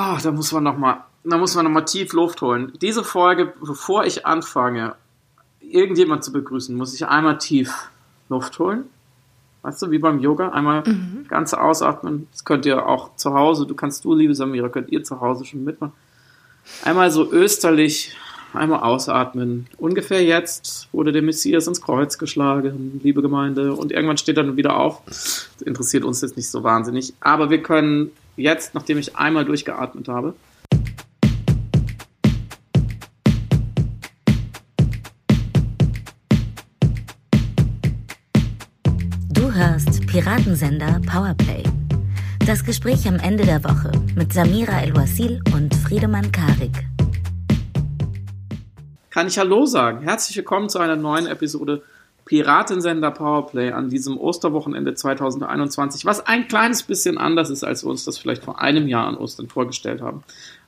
Ah, da muss man noch mal, da muss man noch mal tief Luft holen. Diese Folge, bevor ich anfange, irgendjemand zu begrüßen, muss ich einmal tief Luft holen. Weißt du, wie beim Yoga, einmal mhm. ganz ausatmen. Das könnt ihr auch zu Hause, du kannst du, liebe Samira, könnt ihr zu Hause schon mitmachen. Einmal so österlich, einmal ausatmen. Ungefähr jetzt wurde der Messias ins Kreuz geschlagen, liebe Gemeinde, und irgendwann steht er dann wieder auf. Das interessiert uns jetzt nicht so wahnsinnig. Aber wir können jetzt, nachdem ich einmal durchgeatmet habe, Du hörst Piratensender Powerplay. Das Gespräch am Ende der Woche mit Samira El-Wasil und Friedemann Karik. Kann ich Hallo sagen? Herzlich willkommen zu einer neuen Episode Piratensender Powerplay an diesem Osterwochenende 2021, was ein kleines bisschen anders ist, als wir uns das vielleicht vor einem Jahr an Ostern vorgestellt haben.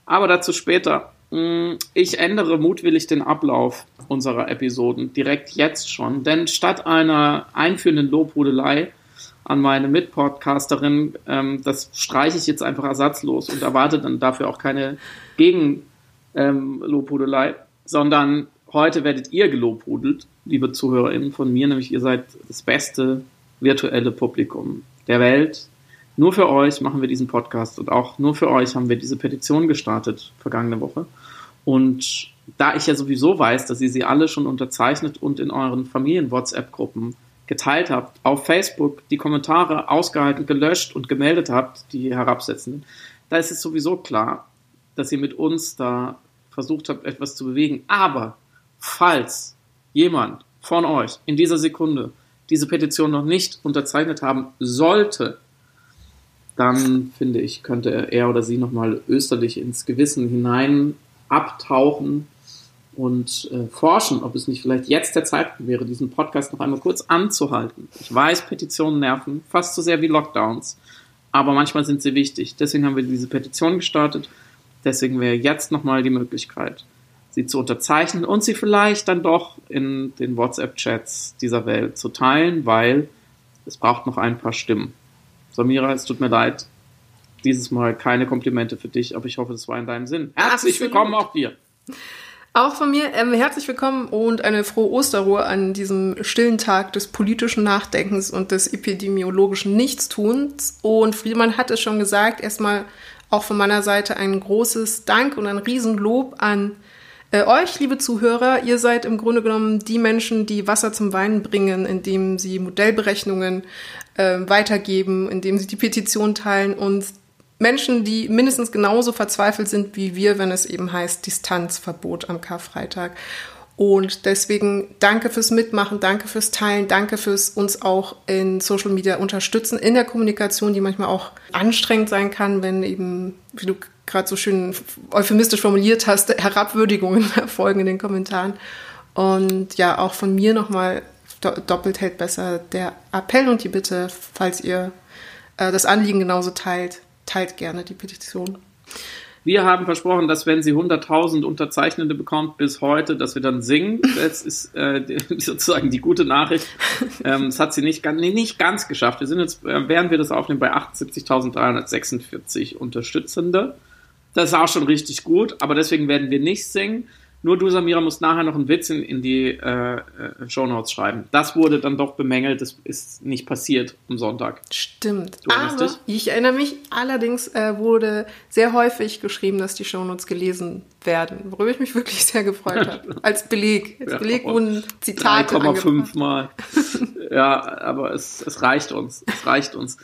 Aber dazu später. Mm, ich ändere mutwillig den Ablauf unserer Episoden direkt jetzt schon, denn statt einer einführenden Lobhudelei an meine Mitpodcasterin. Ähm, das streiche ich jetzt einfach ersatzlos und erwarte dann dafür auch keine Gegenlobhudelei, ähm, sondern heute werdet ihr gelobhudelt, liebe ZuhörerInnen von mir, nämlich ihr seid das beste virtuelle Publikum der Welt. Nur für euch machen wir diesen Podcast und auch nur für euch haben wir diese Petition gestartet vergangene Woche. Und da ich ja sowieso weiß, dass ihr sie alle schon unterzeichnet und in euren Familien-WhatsApp-Gruppen geteilt habt, auf Facebook die Kommentare ausgehalten, gelöscht und gemeldet habt, die herabsetzenden, da ist es sowieso klar, dass ihr mit uns da versucht habt, etwas zu bewegen. Aber falls jemand von euch in dieser Sekunde diese Petition noch nicht unterzeichnet haben sollte, dann finde ich, könnte er oder sie nochmal österlich ins Gewissen hinein abtauchen und äh, forschen, ob es nicht vielleicht jetzt der Zeitpunkt wäre, diesen Podcast noch einmal kurz anzuhalten. Ich weiß, Petitionen nerven fast so sehr wie Lockdowns, aber manchmal sind sie wichtig. Deswegen haben wir diese Petition gestartet. Deswegen wäre jetzt nochmal die Möglichkeit, sie zu unterzeichnen und sie vielleicht dann doch in den WhatsApp-Chats dieser Welt zu teilen, weil es braucht noch ein paar Stimmen. Samira, es tut mir leid, dieses Mal keine Komplimente für dich, aber ich hoffe, das war in deinem Sinn. Herzlich willkommen auch dir. Auch von mir ähm, herzlich willkommen und eine frohe Osterruhe an diesem stillen Tag des politischen Nachdenkens und des epidemiologischen Nichtstuns. Und Friedemann hat es schon gesagt, erstmal auch von meiner Seite ein großes Dank und ein Riesenlob an äh, euch, liebe Zuhörer. Ihr seid im Grunde genommen die Menschen, die Wasser zum Weinen bringen, indem sie Modellberechnungen äh, weitergeben, indem sie die Petition teilen und Menschen, die mindestens genauso verzweifelt sind wie wir, wenn es eben heißt Distanzverbot am Karfreitag. Und deswegen danke fürs Mitmachen, danke fürs Teilen, danke fürs uns auch in Social Media unterstützen, in der Kommunikation, die manchmal auch anstrengend sein kann, wenn eben, wie du gerade so schön euphemistisch formuliert hast, Herabwürdigungen erfolgen in den Kommentaren. Und ja, auch von mir nochmal doppelt hält besser der Appell und die Bitte, falls ihr äh, das Anliegen genauso teilt, teilt gerne die Petition. Wir haben versprochen, dass wenn sie 100.000 Unterzeichnende bekommt bis heute, dass wir dann singen. Das ist äh, sozusagen die gute Nachricht. Ähm, das hat sie nicht, nee, nicht ganz geschafft. Wir sind jetzt, äh, während wir das aufnehmen, bei 78.346 Unterstützende. Das ist auch schon richtig gut, aber deswegen werden wir nicht singen. Nur du, Samira, musst nachher noch einen Witz in, in die äh, äh, Shownotes schreiben. Das wurde dann doch bemängelt, das ist nicht passiert am Sonntag. Stimmt. Du Aber dich? ich erinnere mich, allerdings äh, wurde sehr häufig geschrieben, dass die Shownotes gelesen werden, worüber ich mich wirklich sehr gefreut habe. Als Beleg. Als Beleg ja, wurden Zitate 3,5 Mal. ja, aber es, es reicht uns. Es reicht uns.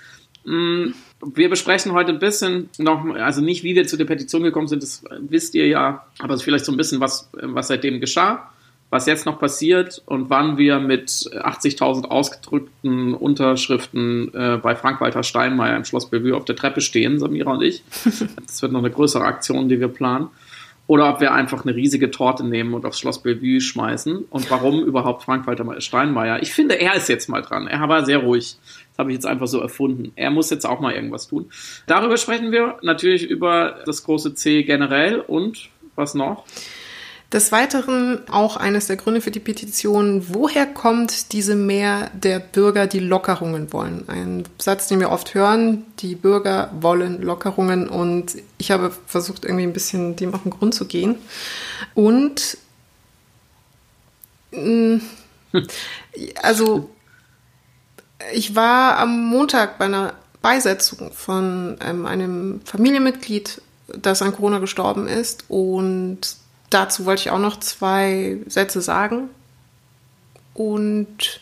Mm, wir besprechen heute ein bisschen noch, also nicht, wie wir zu der Petition gekommen sind, das wisst ihr ja, aber vielleicht so ein bisschen, was, was seitdem geschah, was jetzt noch passiert und wann wir mit 80.000 ausgedrückten Unterschriften äh, bei Frank-Walter Steinmeier im Schloss Bellevue auf der Treppe stehen, Samira und ich. Das wird noch eine größere Aktion, die wir planen. Oder ob wir einfach eine riesige Torte nehmen und aufs Schloss Bellevue schmeißen. Und warum überhaupt Frank-Walter Steinmeier? Ich finde, er ist jetzt mal dran. Er war sehr ruhig. Das habe ich jetzt einfach so erfunden. Er muss jetzt auch mal irgendwas tun. Darüber sprechen wir natürlich über das große C generell und was noch? Des Weiteren auch eines der Gründe für die Petition, woher kommt diese Mehr der Bürger, die Lockerungen wollen? Ein Satz, den wir oft hören, die Bürger wollen Lockerungen und ich habe versucht, irgendwie ein bisschen dem auf den Grund zu gehen. Und mm, also ich war am Montag bei einer Beisetzung von ähm, einem Familienmitglied, das an Corona gestorben ist und dazu wollte ich auch noch zwei Sätze sagen. Und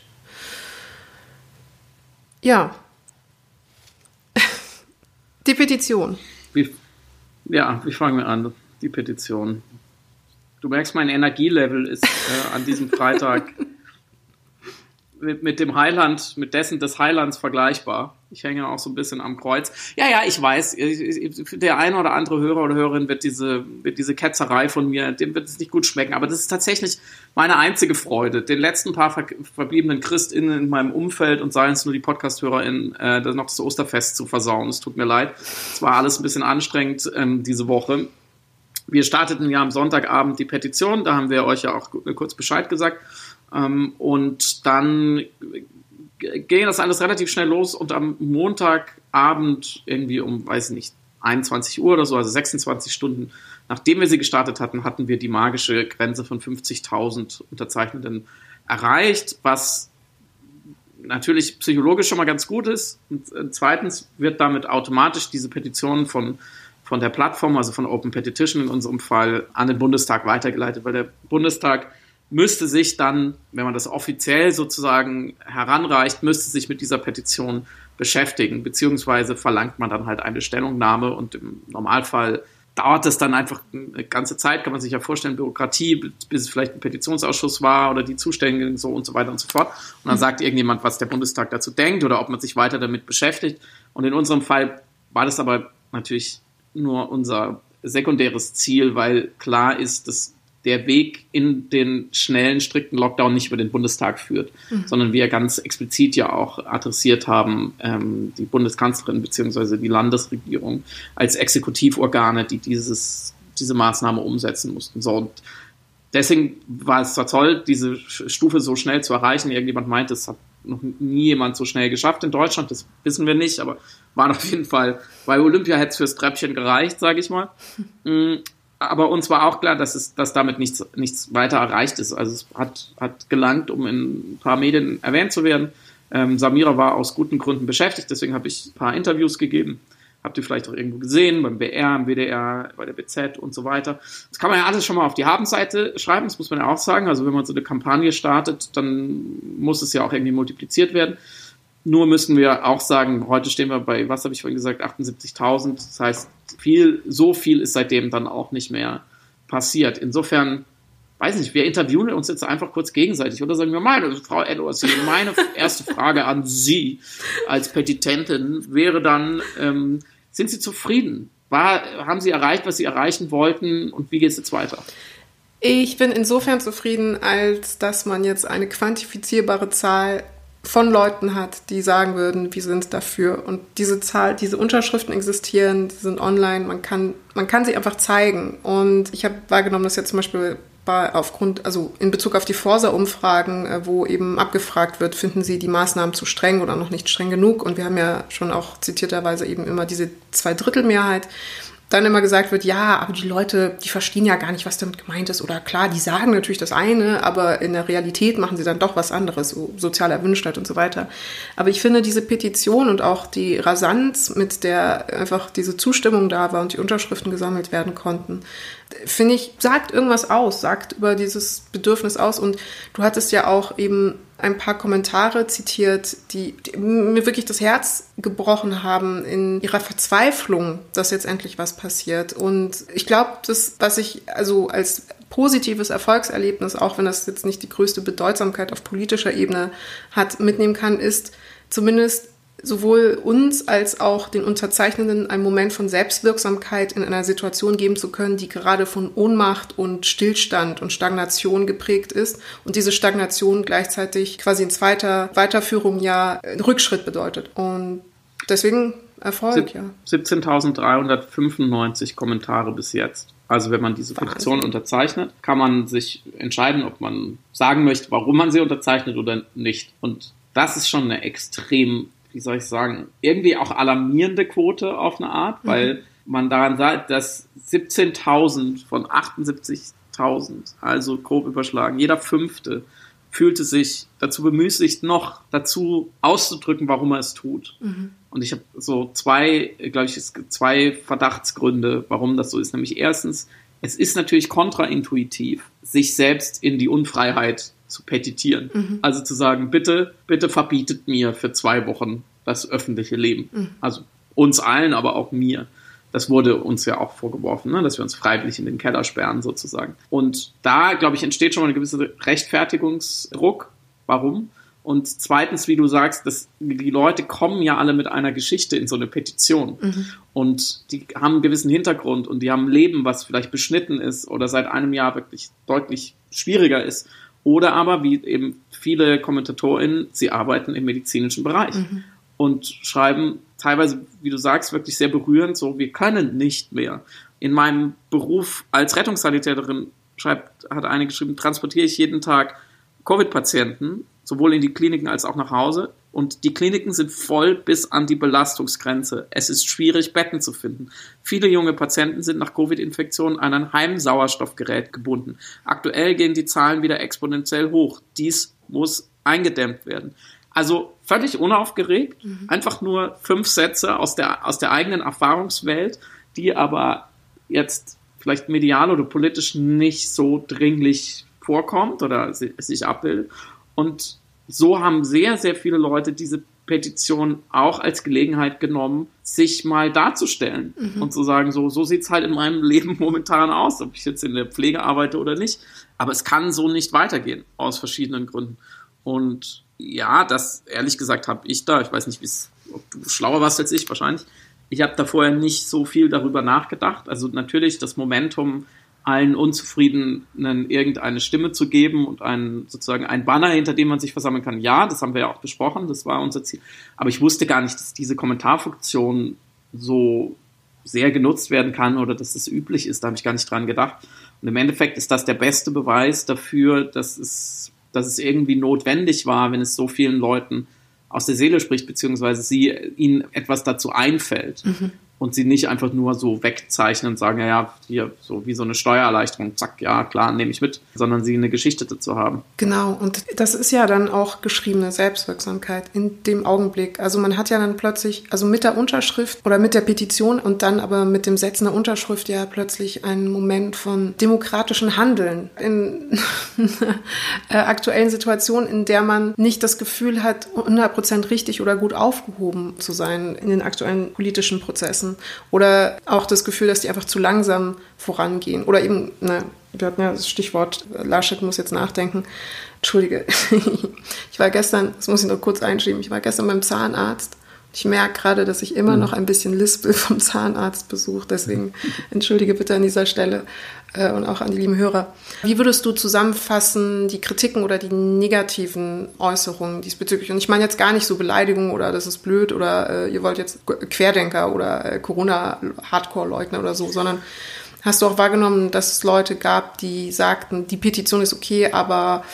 ja, die Petition. Wie, ja, wie fangen wir an? Die Petition. Du merkst, mein Energielevel ist äh, an diesem Freitag mit, mit dem Heiland, mit dessen des Heilands vergleichbar. Ich hänge auch so ein bisschen am Kreuz. Ja, ja, ich weiß, der eine oder andere Hörer oder Hörerin wird diese, wird diese Ketzerei von mir, dem wird es nicht gut schmecken, aber das ist tatsächlich meine einzige Freude, den letzten paar ver verbliebenen ChristInnen in meinem Umfeld und seien es nur die Podcast-HörerInnen, äh, noch das Osterfest zu versauen. Es tut mir leid. Es war alles ein bisschen anstrengend ähm, diese Woche. Wir starteten ja am Sonntagabend die Petition, da haben wir euch ja auch kurz Bescheid gesagt. Ähm, und dann ging das alles relativ schnell los und am Montagabend irgendwie um, weiß ich nicht, 21 Uhr oder so, also 26 Stunden, nachdem wir sie gestartet hatten, hatten wir die magische Grenze von 50.000 Unterzeichnenden erreicht, was natürlich psychologisch schon mal ganz gut ist. Und äh, zweitens wird damit automatisch diese Petition von, von der Plattform, also von Open Petition in unserem Fall, an den Bundestag weitergeleitet, weil der Bundestag müsste sich dann, wenn man das offiziell sozusagen heranreicht, müsste sich mit dieser Petition beschäftigen, beziehungsweise verlangt man dann halt eine Stellungnahme und im Normalfall dauert es dann einfach eine ganze Zeit, kann man sich ja vorstellen, Bürokratie, bis es vielleicht ein Petitionsausschuss war oder die Zuständigen so und so weiter und so fort. Und dann mhm. sagt irgendjemand, was der Bundestag dazu denkt oder ob man sich weiter damit beschäftigt. Und in unserem Fall war das aber natürlich nur unser sekundäres Ziel, weil klar ist, dass der Weg in den schnellen, strikten Lockdown nicht über den Bundestag führt, mhm. sondern wir ganz explizit ja auch adressiert haben, ähm, die Bundeskanzlerin bzw. die Landesregierung als Exekutivorgane, die dieses, diese Maßnahme umsetzen mussten. So, und deswegen war es zwar toll, diese Stufe so schnell zu erreichen. Irgendjemand meint, es hat noch nie jemand so schnell geschafft in Deutschland, das wissen wir nicht, aber war auf jeden Fall, bei Olympia hätte es fürs Treppchen gereicht, sage ich mal. Aber uns war auch klar, dass es, dass damit nichts, nichts weiter erreicht ist. Also es hat, hat gelangt, um in ein paar Medien erwähnt zu werden. Ähm, Samira war aus guten Gründen beschäftigt, deswegen habe ich ein paar Interviews gegeben. Habt ihr vielleicht auch irgendwo gesehen, beim BR, im WDR, bei der BZ und so weiter. Das kann man ja alles schon mal auf die Habenseite schreiben, das muss man ja auch sagen. Also wenn man so eine Kampagne startet, dann muss es ja auch irgendwie multipliziert werden. Nur müssen wir auch sagen, heute stehen wir bei, was habe ich vorhin gesagt, 78.000. Das heißt, viel, so viel ist seitdem dann auch nicht mehr passiert. Insofern, weiß nicht, wir interviewen uns jetzt einfach kurz gegenseitig oder sagen wir mal, Frau Edwards, meine erste Frage an Sie als Petitentin wäre dann, ähm, sind Sie zufrieden? War, haben Sie erreicht, was Sie erreichen wollten und wie geht es jetzt weiter? Ich bin insofern zufrieden, als dass man jetzt eine quantifizierbare Zahl von Leuten hat, die sagen würden, wir sind dafür. Und diese Zahl, diese Unterschriften existieren, die sind online, man kann, man kann sie einfach zeigen. Und ich habe wahrgenommen, dass jetzt zum Beispiel bei, aufgrund, also in Bezug auf die Forsa-Umfragen, äh, wo eben abgefragt wird, finden Sie die Maßnahmen zu streng oder noch nicht streng genug? Und wir haben ja schon auch zitierterweise eben immer diese Zweidrittelmehrheit dann immer gesagt wird, ja, aber die Leute, die verstehen ja gar nicht, was damit gemeint ist. Oder klar, die sagen natürlich das eine, aber in der Realität machen sie dann doch was anderes, so soziale Erwünschtheit und so weiter. Aber ich finde diese Petition und auch die Rasanz, mit der einfach diese Zustimmung da war und die Unterschriften gesammelt werden konnten, finde ich, sagt irgendwas aus, sagt über dieses Bedürfnis aus. Und du hattest ja auch eben ein paar Kommentare zitiert, die, die, mir wirklich das Herz gebrochen haben in ihrer Verzweiflung, dass jetzt endlich was passiert. Und ich glaube, das, was ich also als positives Erfolgserlebnis, auch wenn das jetzt nicht die größte Bedeutsamkeit auf politischer Ebene hat, mitnehmen kann, ist zumindest sowohl uns als auch den Unterzeichnenden einen Moment von Selbstwirksamkeit in einer Situation geben zu können, die gerade von Ohnmacht und Stillstand und Stagnation geprägt ist und diese Stagnation gleichzeitig quasi in zweiter Weiterführung ja Rückschritt bedeutet. Und deswegen Erfolg, ja. 17.395 Kommentare bis jetzt. Also wenn man diese Petition unterzeichnet, kann man sich entscheiden, ob man sagen möchte, warum man sie unterzeichnet oder nicht. Und das ist schon eine extrem, wie soll ich sagen, irgendwie auch alarmierende Quote auf eine Art, weil man daran sagt, dass 17.000 von 78.000, also grob überschlagen, jeder fünfte fühlte sich dazu bemüßigt, noch dazu auszudrücken, warum er es tut. Und ich habe so zwei, glaube ich, zwei Verdachtsgründe, warum das so ist. Nämlich erstens, es ist natürlich kontraintuitiv, sich selbst in die Unfreiheit zu petitieren. Also zu sagen, bitte, bitte verbietet mir für zwei Wochen das öffentliche Leben. Also uns allen, aber auch mir. Das wurde uns ja auch vorgeworfen, ne? dass wir uns freiwillig in den Keller sperren sozusagen. Und da, glaube ich, entsteht schon mal ein gewisser Rechtfertigungsdruck. Warum? Und zweitens, wie du sagst, dass die Leute kommen ja alle mit einer Geschichte in so eine Petition. Und die haben einen gewissen Hintergrund und die haben ein Leben, was vielleicht beschnitten ist oder seit einem Jahr wirklich deutlich schwieriger ist. Oder aber, wie eben viele KommentatorInnen, sie arbeiten im medizinischen Bereich und schreiben teilweise, wie du sagst, wirklich sehr berührend, so, wir können nicht mehr. In meinem Beruf als Rettungssanitäterin schreibt, hat eine geschrieben, transportiere ich jeden Tag Covid-Patienten, sowohl in die Kliniken als auch nach Hause. Und die Kliniken sind voll bis an die Belastungsgrenze. Es ist schwierig, Betten zu finden. Viele junge Patienten sind nach Covid-Infektionen an ein Heimsauerstoffgerät gebunden. Aktuell gehen die Zahlen wieder exponentiell hoch. Dies muss eingedämmt werden. Also völlig unaufgeregt, einfach nur fünf Sätze aus der, aus der eigenen Erfahrungswelt, die aber jetzt vielleicht medial oder politisch nicht so dringlich vorkommt oder si- sich abbildet. Und so haben sehr, sehr viele Leute diese Petition auch als Gelegenheit genommen, sich mal darzustellen und zu sagen, so, so sieht's halt in meinem Leben momentan aus, ob ich jetzt in der Pflege arbeite oder nicht. Aber es kann so nicht weitergehen, aus verschiedenen Gründen. Und ja, das ehrlich gesagt habe ich da, ich weiß nicht, ob du schlauer warst als ich, wahrscheinlich. Ich habe da vorher nicht so viel darüber nachgedacht. Also natürlich das Momentum, allen Unzufriedenen irgendeine Stimme zu geben und einen, sozusagen ein Banner, hinter dem man sich versammeln kann. Ja, das haben wir ja auch besprochen, das war unser Ziel. Aber ich wusste gar nicht, dass diese Kommentarfunktion so sehr genutzt werden kann oder dass das üblich ist. Da habe ich gar nicht dran gedacht. Und im Endeffekt ist das der beste Beweis dafür, dass es, dass es irgendwie notwendig war, wenn es so vielen Leuten aus der Seele spricht, beziehungsweise sie, ihnen etwas dazu einfällt. Und sie nicht einfach nur so wegzeichnen und sagen, ja, ja, hier, so wie so eine Steuererleichterung, zack, ja, klar, nehme ich mit, sondern sie eine Geschichte dazu haben. Genau, und das ist ja dann auch geschriebene Selbstwirksamkeit in dem Augenblick. Also man hat ja dann plötzlich, also mit der Unterschrift oder mit der Petition und dann aber mit dem Setzen der Unterschrift ja plötzlich einen Moment von demokratischen Handeln in einer aktuellen Situation, in der man nicht das Gefühl hat, 100% richtig oder gut aufgehoben zu sein in den aktuellen politischen Prozessen oder auch das Gefühl, dass die einfach zu langsam vorangehen oder eben, ne, wir hatten ja das Stichwort, Laschet muss jetzt nachdenken. Entschuldige, ich war gestern, das muss ich noch kurz einschieben, ich war gestern beim Zahnarzt. Ich merke gerade, dass ich immer noch ein bisschen lispel vom Zahnarztbesuch. Deswegen entschuldige bitte an dieser Stelle äh, und auch an die lieben Hörer. Wie würdest du zusammenfassen die Kritiken oder die negativen Äußerungen diesbezüglich? Und ich meine jetzt gar nicht so Beleidigungen oder das ist blöd oder äh, ihr wollt jetzt Querdenker oder äh, Corona-Hardcore-Leugner oder so, sondern Hast du auch wahrgenommen, dass es Leute gab, die sagten, die Petition ist okay, aber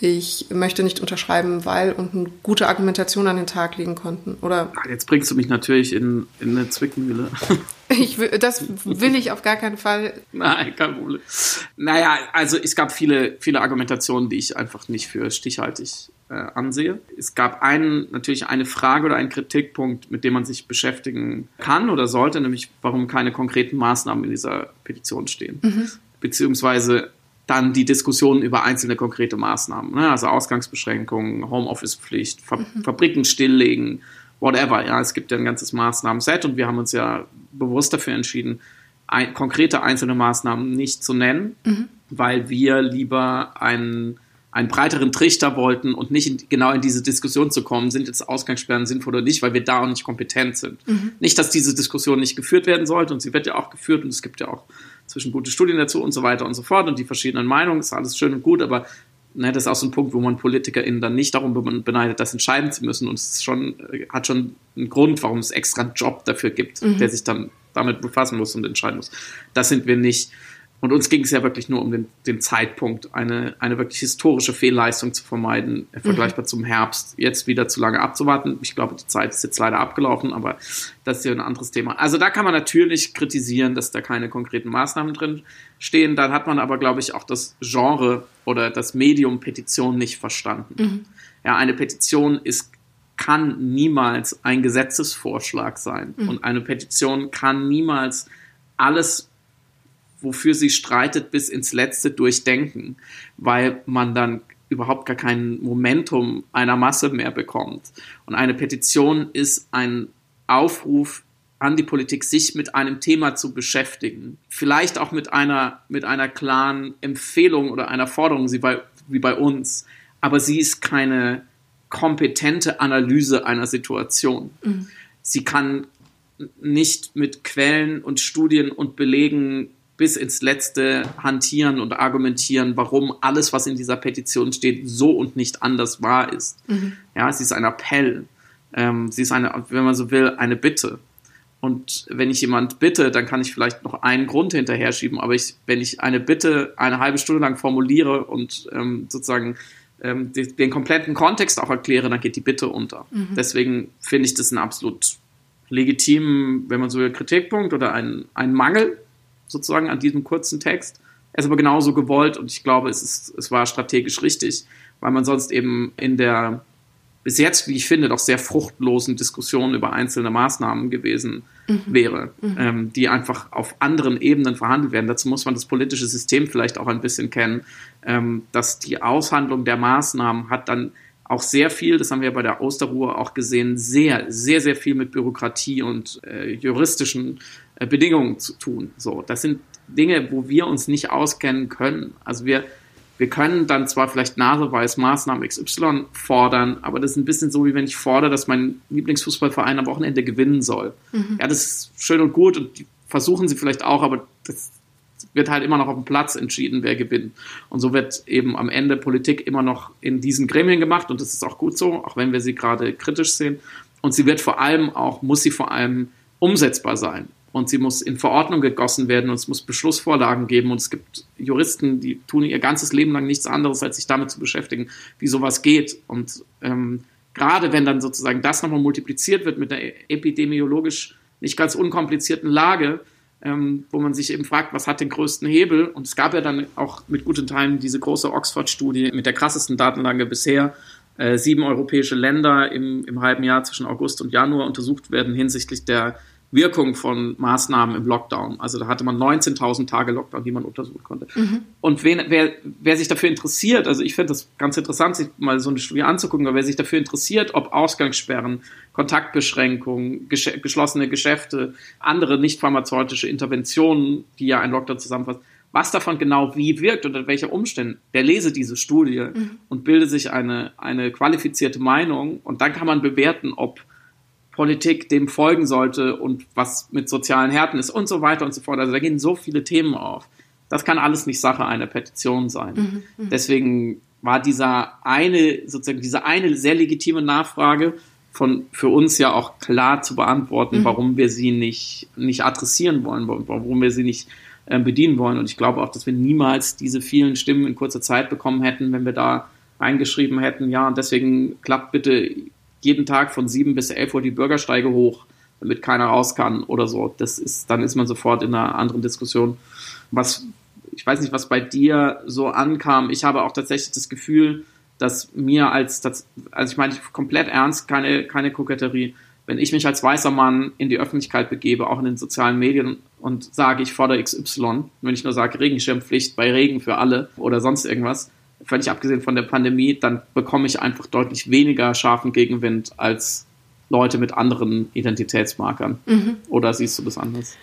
ich möchte nicht unterschreiben, weil und eine gute Argumentation an den Tag legen konnten? Oder Ah, Jetzt bringst du mich natürlich in, in eine Zwickmühle. ich will, das will ich auf gar keinen Fall. Nein, kein Problem. Naja, also es gab viele, viele Argumentationen, die ich einfach nicht für stichhaltig äh, ansehe. Es gab einen, natürlich eine Frage oder einen Kritikpunkt, mit dem man sich beschäftigen kann oder sollte, nämlich warum keine konkreten Maßnahmen in dieser Petition stehen. Beziehungsweise dann die Diskussion über einzelne konkrete Maßnahmen, ne? also Ausgangsbeschränkungen, Homeoffice-Pflicht, Fa Fabriken stilllegen, whatever. Ja, es gibt ja ein ganzes Maßnahmen-Set und wir haben uns ja bewusst dafür entschieden, ein, konkrete einzelne Maßnahmen nicht zu nennen, weil wir lieber einen, einen breiteren Trichter wollten und nicht in, genau in diese Diskussion zu kommen, sind jetzt Ausgangssperren sinnvoll oder nicht, weil wir da auch nicht kompetent sind. Nicht, dass diese Diskussion nicht geführt werden sollte und sie wird ja auch geführt und es gibt ja auch zwischen gute Studien dazu und so weiter und so fort und die verschiedenen Meinungen, ist alles schön und gut, aber ne, das ist auch so ein Punkt, wo man PolitikerInnen dann nicht darum beneidet, das entscheiden zu müssen. Und es ist schon, hat schon einen Grund, warum es extra einen Job dafür gibt, mhm. der sich dann damit befassen muss und entscheiden muss. Das sind wir nicht. Und uns ging es ja wirklich nur um den, den Zeitpunkt, eine, eine wirklich historische Fehlleistung zu vermeiden, äh, vergleichbar mhm. zum Herbst, jetzt wieder zu lange abzuwarten. Ich glaube, die Zeit ist jetzt leider abgelaufen, aber das ist ja ein anderes Thema. Also da kann man natürlich kritisieren, dass da keine konkreten Maßnahmen drin stehen. Dann hat man aber, glaube ich, auch das Genre oder das Medium Petition nicht verstanden. Mhm. Ja, eine Petition ist kann niemals ein Gesetzesvorschlag sein. Mhm. Und eine Petition kann niemals alles wofür sie streitet, bis ins Letzte durchdenken, weil man dann überhaupt gar kein Momentum einer Masse mehr bekommt. Und eine Petition ist ein Aufruf an die Politik, sich mit einem Thema zu beschäftigen. Vielleicht auch mit einer, mit einer klaren Empfehlung oder einer Forderung, wie bei, wie bei uns. Aber sie ist keine kompetente Analyse einer Situation. Mhm. Sie kann nicht mit Quellen und Studien und Belegen bis ins Letzte hantieren und argumentieren, warum alles, was in dieser Petition steht, so und nicht anders wahr ist. Mhm. Ja, sie ist ein Appell. Ähm, sie ist eine, wenn man so will, eine Bitte. Und wenn ich jemand bitte, dann kann ich vielleicht noch einen Grund hinterher schieben. Aber ich, wenn ich eine Bitte eine halbe Stunde lang formuliere und ähm, sozusagen ähm, den, den, kompletten Kontext auch erkläre, dann geht die Bitte unter. Mhm. Deswegen finde ich das einen absolut legitimen, wenn man so will, Kritikpunkt oder ein, ein Mangel sozusagen an diesem kurzen Text. Er ist aber genauso gewollt und ich glaube, es, ist, es war strategisch richtig, weil man sonst eben in der bis jetzt, wie ich finde, doch sehr fruchtlosen Diskussion über einzelne Maßnahmen gewesen mhm. wäre, mhm. Ähm, die einfach auf anderen Ebenen verhandelt werden. Dazu muss man das politische System vielleicht auch ein bisschen kennen, ähm, dass die Aushandlung der Maßnahmen hat dann auch sehr viel, das haben wir bei der Osterruhe auch gesehen, sehr, sehr, sehr viel mit Bürokratie und äh, juristischen Bedingungen zu tun. So, das sind Dinge, wo wir uns nicht auskennen können. Also wir, wir können dann zwar vielleicht naseweis Maßnahmen XY fordern, aber das ist ein bisschen so, wie wenn ich fordere, dass mein Lieblingsfußballverein am Wochenende gewinnen soll. Mhm. Ja, das ist schön und gut und versuchen sie vielleicht auch, aber das wird halt immer noch auf dem Platz entschieden, wer gewinnt. Und so wird eben am Ende Politik immer noch in diesen Gremien gemacht und das ist auch gut so, auch wenn wir sie gerade kritisch sehen. Und sie wird vor allem auch, muss sie vor allem umsetzbar sein und sie muss in Verordnung gegossen werden und es muss Beschlussvorlagen geben und es gibt Juristen, die tun ihr ganzes Leben lang nichts anderes, als sich damit zu beschäftigen, wie sowas geht. Und ähm, gerade wenn dann sozusagen das nochmal multipliziert wird mit einer epidemiologisch nicht ganz unkomplizierten Lage, ähm, wo man sich eben fragt, was hat den größten Hebel? Und es gab ja dann auch mit guten Teilen diese große Oxford-Studie mit der krassesten Datenlage bisher. Äh, sieben europäische Länder im, im halben Jahr zwischen August und Januar untersucht werden hinsichtlich der Wirkung von Maßnahmen im Lockdown. Also da hatte man 19.000 Tage Lockdown, die man untersuchen konnte. Mhm. Und wen, wer, wer sich dafür interessiert, also ich finde das ganz interessant, sich mal so eine Studie anzugucken, aber wer sich dafür interessiert, ob Ausgangssperren, Kontaktbeschränkungen, gesch geschlossene Geschäfte, andere nicht pharmazeutische Interventionen, die ja ein Lockdown zusammenfasst, was davon genau wie wirkt und unter welchen Umständen, der lese diese Studie mhm. und bilde sich eine, eine qualifizierte Meinung und dann kann man bewerten, ob Politik dem folgen sollte und was mit sozialen Härten ist und so weiter und so fort. Also da gehen so viele Themen auf. Das kann alles nicht Sache einer Petition sein. Mhm, mhm, Deswegen war dieser eine, sozusagen diese eine sehr legitime Nachfrage von für uns ja auch klar zu beantworten, mhm. warum wir sie nicht, nicht adressieren wollen, warum wir sie nicht äh, bedienen wollen. Und ich glaube auch, dass wir niemals diese vielen Stimmen in kurzer Zeit bekommen hätten, wenn wir da reingeschrieben hätten, ja, und deswegen klappt bitte jeden Tag von 7 bis 11 Uhr die Bürgersteige hoch, damit keiner raus kann oder so. Das ist, dann ist man sofort in einer anderen Diskussion. Was, ich weiß nicht, was bei dir so ankam. Ich habe auch tatsächlich das Gefühl, dass mir als, also ich meine komplett ernst, keine, keine Koketterie, wenn ich mich als weißer Mann in die Öffentlichkeit begebe, auch in den sozialen Medien und sage, ich fordere XY, wenn ich nur sage Regenschirmpflicht bei Regen für alle oder sonst irgendwas, völlig abgesehen von der Pandemie, dann bekomme ich einfach deutlich weniger scharfen Gegenwind als Leute mit anderen Identitätsmarkern. Mhm. Oder siehst du das anders?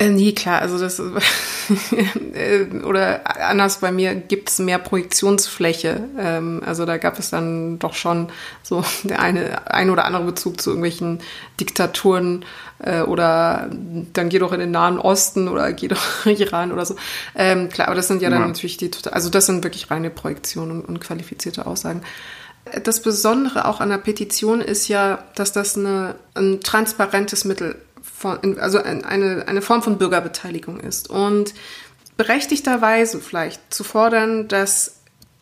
Äh, nee, klar, also das äh, oder anders bei mir gibt es mehr Projektionsfläche. Ähm, also da gab es dann doch schon so der eine ein oder andere Bezug zu irgendwelchen Diktaturen äh, oder dann geh doch in den Nahen Osten oder geh doch Iran oder so. Ähm, klar, aber das sind ja dann ja. natürlich die, also das sind wirklich reine Projektionen und, und qualifizierte Aussagen. Das Besondere auch an der Petition ist ja, dass das eine, ein transparentes Mittel von, also eine, eine Form von Bürgerbeteiligung ist. Und berechtigterweise vielleicht zu fordern, dass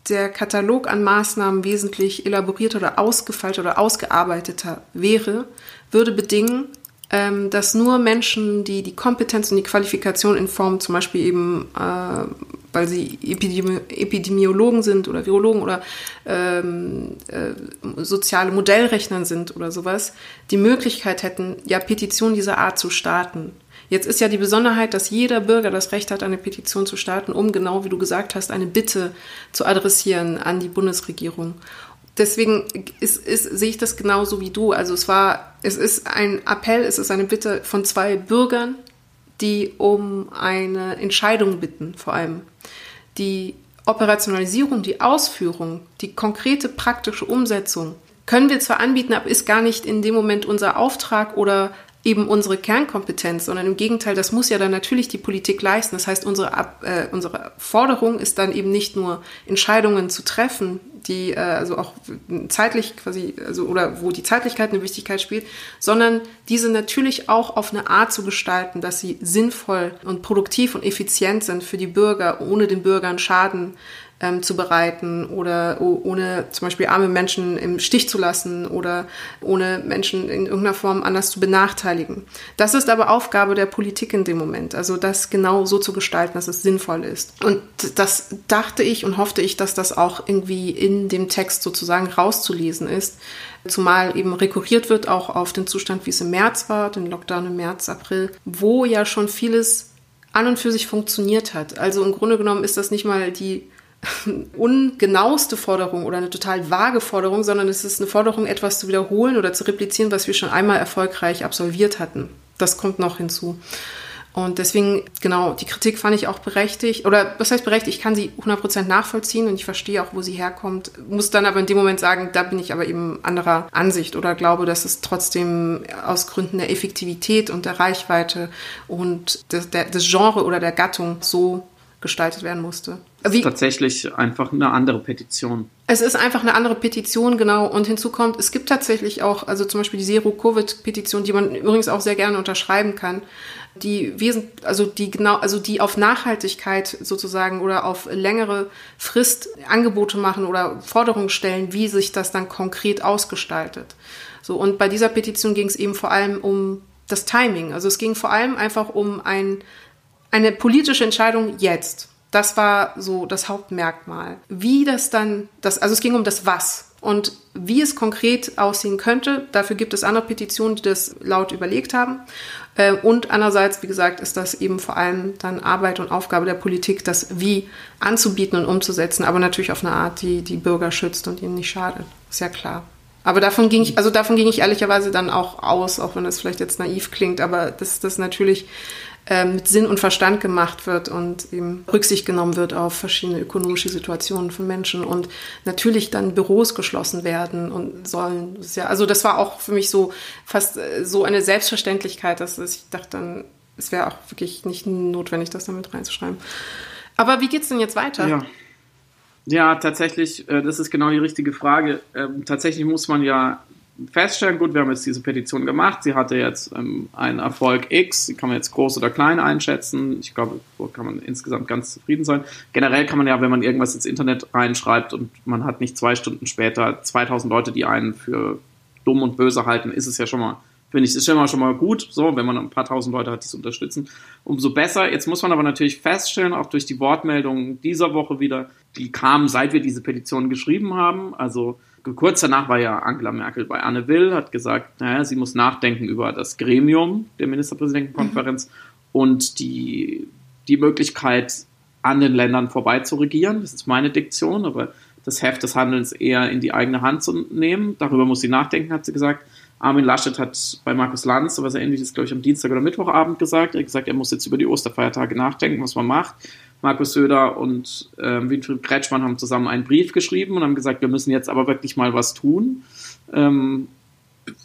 der Katalog an Maßnahmen wesentlich elaborierter oder ausgefeilter oder ausgearbeiteter wäre, würde bedingen, ähm, dass nur Menschen, die die Kompetenz und die Qualifikation in Form zum Beispiel eben, äh, weil sie Epidemi Epidemiologen sind oder Virologen oder ähm, äh, soziale Modellrechnern sind oder sowas, die Möglichkeit hätten, ja Petitionen dieser Art zu starten. Jetzt ist ja die Besonderheit, dass jeder Bürger das Recht hat, eine Petition zu starten, um genau, wie du gesagt hast, eine Bitte zu adressieren an die Bundesregierung deswegen ist, ist, sehe ich das genauso wie du. Also es war, es ist ein Appell, es ist eine Bitte von zwei Bürgern, die um eine Entscheidung bitten, vor allem. Die Operationalisierung, die Ausführung, die konkrete praktische Umsetzung können wir zwar anbieten, aber ist gar nicht in dem Moment unser Auftrag oder eben unsere Kernkompetenz, sondern im Gegenteil, das muss ja dann natürlich die Politik leisten. Das heißt, unsere, äh, unsere Forderung ist dann eben nicht nur Entscheidungen zu treffen, die äh, also auch zeitlich quasi, also oder wo die Zeitlichkeit eine Wichtigkeit spielt, sondern diese natürlich auch auf eine Art zu gestalten, dass sie sinnvoll und produktiv und effizient sind für die Bürger, ohne den Bürgern Schaden ähm, zu bereiten oder ohne zum Beispiel arme Menschen im Stich zu lassen oder ohne Menschen in irgendeiner Form anders zu benachteiligen. Das ist aber Aufgabe der Politik in dem Moment, also das genau so zu gestalten, dass es sinnvoll ist. Und das dachte ich und hoffte ich, dass das auch irgendwie in dem Text sozusagen rauszulesen ist, zumal eben rekurriert wird auch auf den Zustand, wie es im März war, den Lockdown im März, April, wo ja schon vieles an und für sich funktioniert hat. Also im Grunde genommen ist das nicht mal die ungenaueste Forderung oder eine total vage Forderung, sondern es ist eine Forderung, etwas zu wiederholen oder zu replizieren, was wir schon einmal erfolgreich absolviert hatten. Das kommt noch hinzu. Und deswegen, genau, die Kritik fand ich auch berechtigt. Oder was heißt berechtigt? Ich kann sie 100% nachvollziehen und ich verstehe auch, wo sie herkommt. Muss dann aber in dem Moment sagen, da bin ich aber eben anderer Ansicht oder glaube, dass es trotzdem aus Gründen der Effektivität und der Reichweite und des, der, des Genre oder der Gattung so gestaltet werden musste. Es ist tatsächlich einfach eine andere Petition. Es ist einfach eine andere Petition, genau. Und hinzu kommt, es gibt tatsächlich auch, also zum Beispiel die Zero-Covid-Petition, die man übrigens auch sehr gerne unterschreiben kann, die wesentlich, also die genau, also die auf Nachhaltigkeit sozusagen oder auf längere Frist Angebote machen oder Forderungen stellen, wie sich das dann konkret ausgestaltet. So, und bei dieser Petition ging es eben vor allem um das Timing. Also es ging vor allem einfach um ein eine politische Entscheidung jetzt. Das war so das Hauptmerkmal. Wie das dann, das, also es ging um das Was und wie es konkret aussehen könnte. Dafür gibt es andere Petitionen, die das laut überlegt haben. Äh, und andererseits, wie gesagt, ist das eben vor allem dann Arbeit und Aufgabe der Politik, das Wie anzubieten und umzusetzen, aber natürlich auf eine Art, die die Bürger schützt und ihnen nicht schadet. Ist ja klar. Aber davon ging ich, also davon ging ich ehrlicherweise dann auch aus, auch wenn das vielleicht jetzt naiv klingt, aber dass das natürlich mit Sinn und Verstand gemacht wird und eben Rücksicht genommen wird auf verschiedene ökonomische Situationen von Menschen und natürlich dann Büros geschlossen werden und sollen. Also das war auch für mich so fast äh, so eine Selbstverständlichkeit, dass ich dachte dann, es wäre auch wirklich nicht notwendig, das damit reinzuschreiben. Aber wie geht's denn jetzt weiter? Ja. Ja, tatsächlich, äh, das ist genau die richtige Frage. Ähm, tatsächlich muss man ja feststellen, gut, wir haben jetzt diese Petition gemacht, sie hatte jetzt ähm, einen Erfolg X, die kann man jetzt groß oder klein einschätzen. Ich glaube, so kann man insgesamt ganz zufrieden sein. Generell kann man ja, wenn man irgendwas ins Internet reinschreibt und man hat nicht zwei Stunden später 2000 Leute, die einen für dumm und böse halten, ist es ja schon mal, finde ich, ist schon mal, schon mal gut, so, wenn man ein paar tausend Leute hat, die es unterstützen. Umso besser. Jetzt muss man aber natürlich feststellen, auch durch die Wortmeldungen dieser Woche wieder, die kamen, seit wir diese Petition geschrieben haben, also kurz danach war ja Angela Merkel bei Anne Will, hat gesagt, naja, sie muss nachdenken über das Gremium der Ministerpräsidentenkonferenz mhm. und die, die Möglichkeit, an den Ländern vorbei zu regieren. Das ist meine Diktion, aber das Heft des Handelns eher in die eigene Hand zu nehmen. Darüber muss sie nachdenken, hat sie gesagt. Armin Laschet hat bei Markus Lanz, was ähnliches, glaube ich, am Dienstag oder Mittwochabend gesagt. Er hat gesagt, er muss jetzt über die Osterfeiertage nachdenken, was man macht. Markus Söder und äh, Winfried Kretschmann haben zusammen einen Brief geschrieben und haben gesagt, wir müssen jetzt aber wirklich mal was tun. Ähm,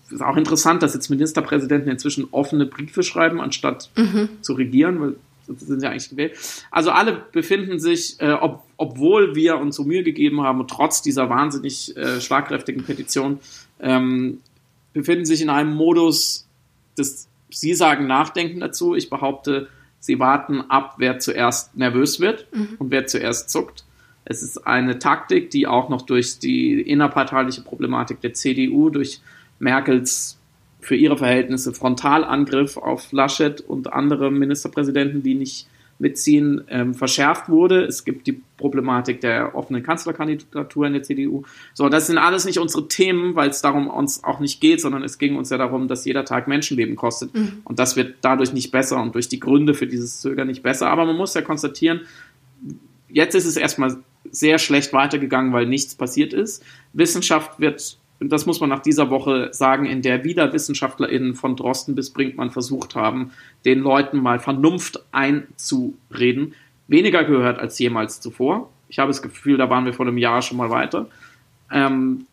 ist auch interessant, dass jetzt Ministerpräsidenten inzwischen offene Briefe schreiben, anstatt mhm. zu regieren, weil sind ja eigentlich gewählt. Also alle befinden sich, äh, ob, obwohl wir uns so Mühe gegeben haben und trotz dieser wahnsinnig äh, schlagkräftigen Petition, ähm, befinden sich in einem Modus des, Sie sagen Nachdenken dazu. Ich behaupte, Sie warten ab, wer zuerst nervös wird mhm. und wer zuerst zuckt. Es ist eine Taktik, die auch noch durch die innerparteiliche Problematik der CDU, durch Merkels für ihre Verhältnisse Frontalangriff auf Laschet und andere Ministerpräsidenten, die nicht mitziehen, ähm, verschärft wurde. Es gibt die Problematik der offenen Kanzlerkandidatur in der CDU. So, das sind alles nicht unsere Themen, weil es darum uns auch nicht geht, sondern es ging uns ja darum, dass jeder Tag Menschenleben kostet. Mhm. Und das wird dadurch nicht besser und durch die Gründe für dieses Zögern nicht besser. Aber man muss ja konstatieren, jetzt ist es erstmal sehr schlecht weitergegangen, weil nichts passiert ist. Wissenschaft wird das muss man nach dieser Woche sagen, in der wieder WissenschaftlerInnen von Drosten bis Brinkmann versucht haben, den Leuten mal Vernunft einzureden, weniger gehört als jemals zuvor. Ich habe das Gefühl, da waren wir vor einem Jahr schon mal weiter. Ähm,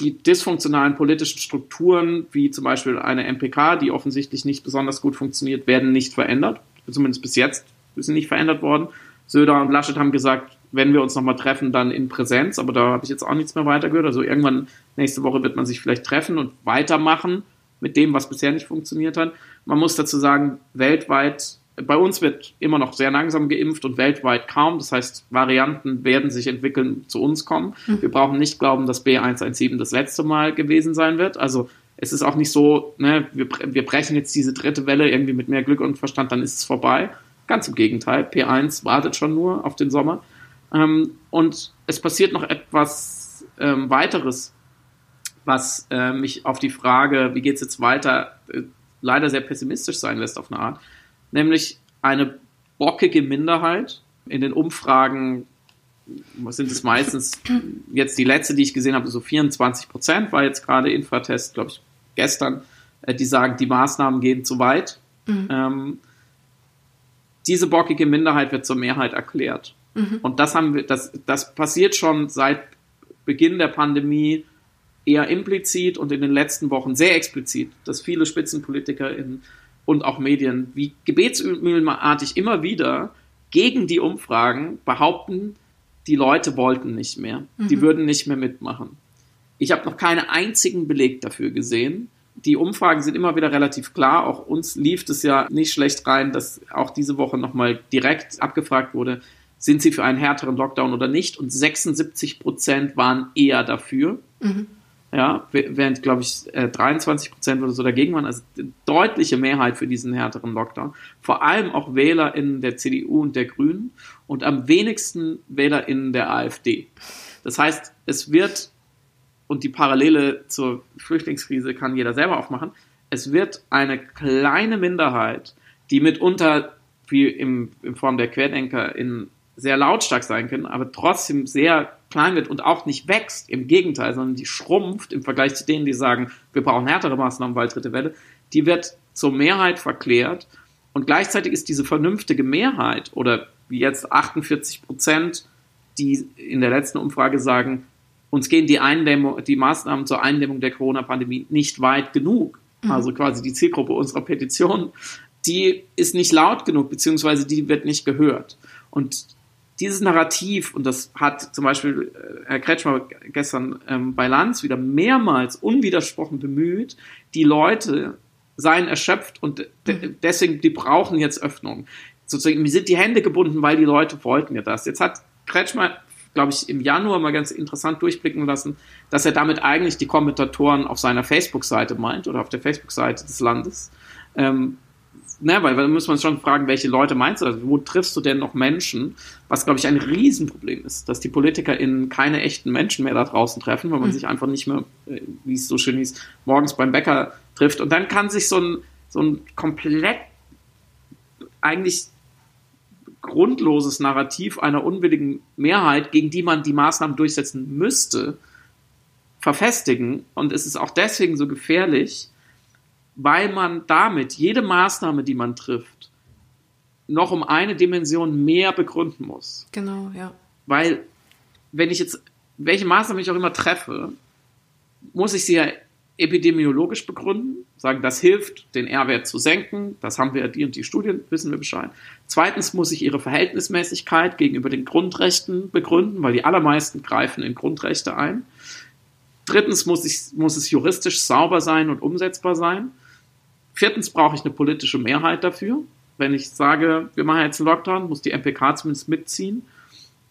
die dysfunktionalen politischen Strukturen, wie zum Beispiel eine MPK, die offensichtlich nicht besonders gut funktioniert, werden nicht verändert. Zumindest bis jetzt sind nicht verändert worden. Söder und Laschet haben gesagt, wenn wir uns nochmal treffen, dann in Präsenz, aber da habe ich jetzt auch nichts mehr weitergehört. Also irgendwann nächste Woche wird man sich vielleicht treffen und weitermachen mit dem, was bisher nicht funktioniert hat. Man muss dazu sagen, weltweit, bei uns wird immer noch sehr langsam geimpft und weltweit kaum. Das heißt, Varianten werden sich entwickeln, zu uns kommen. Mhm. Wir brauchen nicht glauben, dass B117 das letzte Mal gewesen sein wird. Also es ist auch nicht so, ne, wir, wir brechen jetzt diese dritte Welle irgendwie mit mehr Glück und Verstand, dann ist es vorbei. Ganz im Gegenteil. P1 wartet schon nur auf den Sommer. Ähm, und es passiert noch etwas ähm, weiteres, was äh, mich auf die Frage, wie geht es jetzt weiter, äh, leider sehr pessimistisch sein lässt auf eine Art. Nämlich eine bockige Minderheit in den Umfragen was sind es meistens, jetzt die letzte, die ich gesehen habe, so 24 Prozent, war jetzt gerade Infratest, glaube ich, gestern, äh, die sagen, die Maßnahmen gehen zu weit. Mhm. Ähm, diese bockige Minderheit wird zur Mehrheit erklärt. Mhm. Und das haben wir, das, das passiert schon seit Beginn der Pandemie eher implizit und in den letzten Wochen sehr explizit, dass viele SpitzenpolitikerInnen und auch Medien wie gebetsmühlenartig immer wieder gegen die Umfragen behaupten, die Leute wollten nicht mehr, mhm. die würden nicht mehr mitmachen. Ich habe noch keinen einzigen Beleg dafür gesehen. Die Umfragen sind immer wieder relativ klar. Auch uns lief es ja nicht schlecht rein, dass auch diese Woche nochmal direkt abgefragt wurde, sind sie für einen härteren Lockdown oder nicht? Und 76 Prozent waren eher dafür. Mhm. Ja, während, glaube ich, 23 äh, Prozent oder so dagegen waren. Also deutliche Mehrheit für diesen härteren Lockdown. Vor allem auch WählerInnen der CDU und der Grünen und am wenigsten WählerInnen der AfD. Das heißt, es wird, und die Parallele zur Flüchtlingskrise kann jeder selber aufmachen, es wird eine kleine Minderheit, die mitunter wie im, in Form der Querdenker in sehr lautstark sein können, aber trotzdem sehr klein wird und auch nicht wächst. Im Gegenteil, sondern die schrumpft im Vergleich zu denen, die sagen, wir brauchen härtere Maßnahmen, weil dritte Welle. Die wird zur Mehrheit verklärt. Und gleichzeitig ist diese vernünftige Mehrheit oder wie jetzt 48 Prozent, die in der letzten Umfrage sagen, uns gehen die, Eindämmung, die Maßnahmen zur Eindämmung der Corona-Pandemie nicht weit genug. Mhm. Also quasi die Zielgruppe unserer Petition, die ist nicht laut genug, beziehungsweise die wird nicht gehört. Und dieses Narrativ, und das hat zum Beispiel äh, Herr Kretschmer gestern ähm, bei Lanz wieder mehrmals unwidersprochen bemüht, die Leute seien erschöpft und de mhm. deswegen, die brauchen jetzt Öffnung. Sozusagen, mir sind die Hände gebunden, weil die Leute wollten ja das. Jetzt hat Kretschmer, glaube ich, im Januar mal ganz interessant durchblicken lassen, dass er damit eigentlich die Kommentatoren auf seiner Facebook-Seite meint oder auf der Facebook-Seite des Landes. Ähm, ne, weil, weil muss man schon fragen, welche Leute meinst du? Also, wo triffst du denn noch Menschen? Was, glaube ich, ein Riesenproblem ist, dass die PolitikerInnen keine echten Menschen mehr da draußen treffen, weil man mhm. sich einfach nicht mehr, äh, wie es so schön hieß, morgens beim Bäcker trifft. Und dann kann sich so ein, so ein komplett eigentlich grundloses Narrativ einer unwilligen Mehrheit, gegen die man die Maßnahmen durchsetzen müsste, verfestigen. Und es ist auch deswegen so gefährlich, weil man damit jede Maßnahme, die man trifft, noch um eine Dimension mehr begründen muss. Genau, ja. Weil, wenn ich jetzt, welche Maßnahme ich auch immer treffe, muss ich sie ja epidemiologisch begründen, sagen, das hilft, den R-Wert zu senken, das haben wir die und die Studien, wissen wir Bescheid. Zweitens muss ich ihre Verhältnismäßigkeit gegenüber den Grundrechten begründen, weil die allermeisten greifen in Grundrechte ein. Drittens muss, ich, muss es juristisch sauber sein und umsetzbar sein. Viertens brauche ich eine politische Mehrheit dafür. Wenn ich sage, wir machen jetzt einen Lockdown, muss die MPK zumindest mitziehen.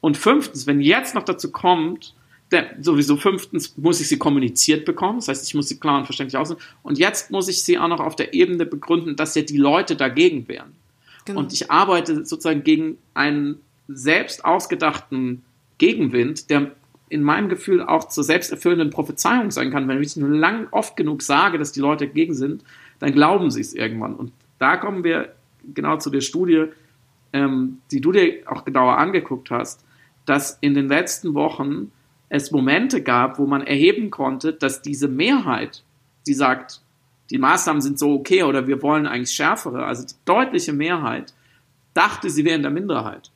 Und fünftens, wenn jetzt noch dazu kommt, der, sowieso fünftens muss ich sie kommuniziert bekommen, das heißt, ich muss sie klar und verständlich aussehen. Und jetzt muss ich sie auch noch auf der Ebene begründen, dass ja die Leute dagegen wären. Genau. Und ich arbeite sozusagen gegen einen selbst ausgedachten Gegenwind, der in meinem Gefühl auch zur selbsterfüllenden Prophezeiung sein kann. Wenn ich nur lang oft genug sage, dass die Leute dagegen sind, dann glauben sie es irgendwann. Und da kommen wir genau zu der Studie, ähm, die du dir auch genauer angeguckt hast, dass in den letzten Wochen es Momente gab, wo man erheben konnte, dass diese Mehrheit, die sagt, die Maßnahmen sind so okay oder wir wollen eigentlich schärfere, also die deutliche Mehrheit, dachte, sie wären der Minderheit.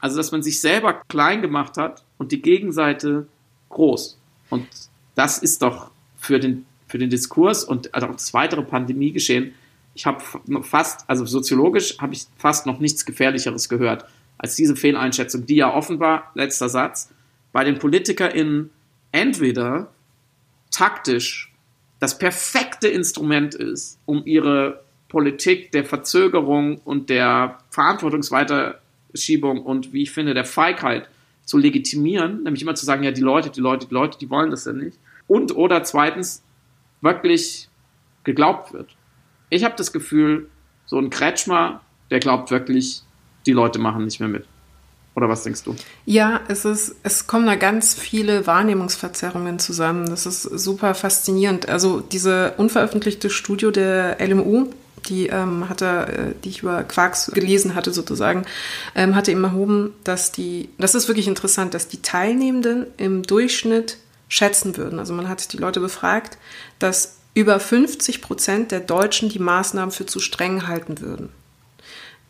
Also, dass man sich selber klein gemacht hat und die Gegenseite groß. Und das ist doch für den, für den Diskurs und also auch das weitere Pandemiegeschehen, ich habe fast, also soziologisch habe ich fast noch nichts Gefährlicheres gehört als diese Fehleinschätzung, die ja offenbar, letzter Satz, bei den PolitikerInnen entweder taktisch das perfekte Instrument ist, um ihre Politik der Verzögerung und der Verantwortungsweiterschiebung und, wie ich finde, der Feigheit zu legitimieren, nämlich immer zu sagen, ja, die Leute, die Leute, die Leute, die wollen das ja nicht. Und oder zweitens wirklich geglaubt wird. Ich habe das Gefühl, so ein Kretschmer, der glaubt wirklich, die Leute machen nicht mehr mit. Oder was denkst du? Ja, es ist, es kommen da ganz viele Wahrnehmungsverzerrungen zusammen. Das ist super faszinierend. Also diese unveröffentlichte Studie der LMU, die ähm, hatte, äh, die ich über Quarks gelesen hatte sozusagen, ähm, hatte eben erhoben, dass die, das ist wirklich interessant, dass die Teilnehmenden im Durchschnitt schätzen würden. Also man hat die Leute befragt, dass über 50 Prozent der Deutschen die Maßnahmen für zu streng halten würden.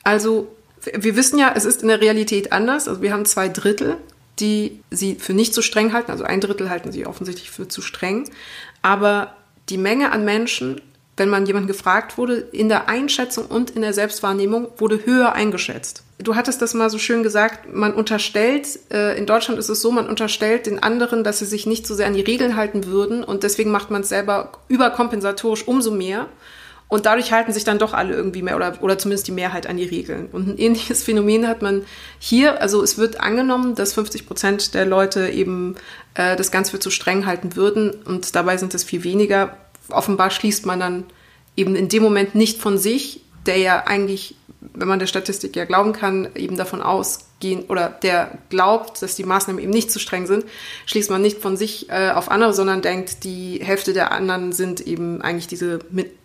Also wir wissen ja, es ist in der Realität anders. Also wir haben zwei Drittel, die sie für nicht so streng halten. Also ein Drittel halten sie offensichtlich für zu streng. Aber die Menge an Menschen, wenn man jemanden gefragt wurde, in der Einschätzung und in der Selbstwahrnehmung wurde höher eingeschätzt. Du hattest das mal so schön gesagt, man unterstellt, äh, in Deutschland ist es so, man unterstellt den anderen, dass sie sich nicht so sehr an die Regeln halten würden und deswegen macht man es selber überkompensatorisch umso mehr. Und dadurch halten sich dann doch alle irgendwie mehr oder, oder zumindest die Mehrheit an die Regeln. Und ein ähnliches Phänomen hat man hier. Also es wird angenommen, dass 50 Prozent der Leute eben äh, das Ganze für zu streng halten würden. Und dabei sind es viel weniger. Offenbar schließt man dann eben in dem Moment nicht von sich, der ja eigentlich, wenn man der Statistik ja glauben kann, eben davon ausgehen oder der glaubt, dass die Maßnahmen eben nicht zu streng sind, schließt man nicht von sich äh, auf andere, sondern denkt, die Hälfte der anderen sind eben eigentlich diese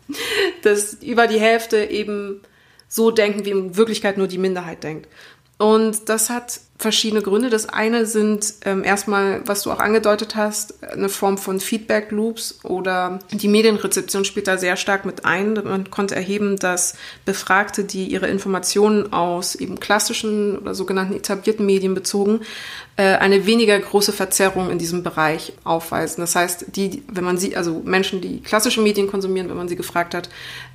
dass über die Hälfte eben so denken, wie in Wirklichkeit nur die Minderheit denkt. Und das hat verschiedene Gründe. Das eine sind ähm, erstmal, was du auch angedeutet hast, eine Form von Feedback Loops oder die Medienrezeption spielt da sehr stark mit ein. Man konnte erheben, dass Befragte, die ihre Informationen aus eben klassischen oder sogenannten etablierten Medien bezogen, äh, eine weniger große Verzerrung in diesem Bereich aufweisen. Das heißt, die, wenn man sie, also Menschen, die klassische Medien konsumieren, wenn man sie gefragt hat,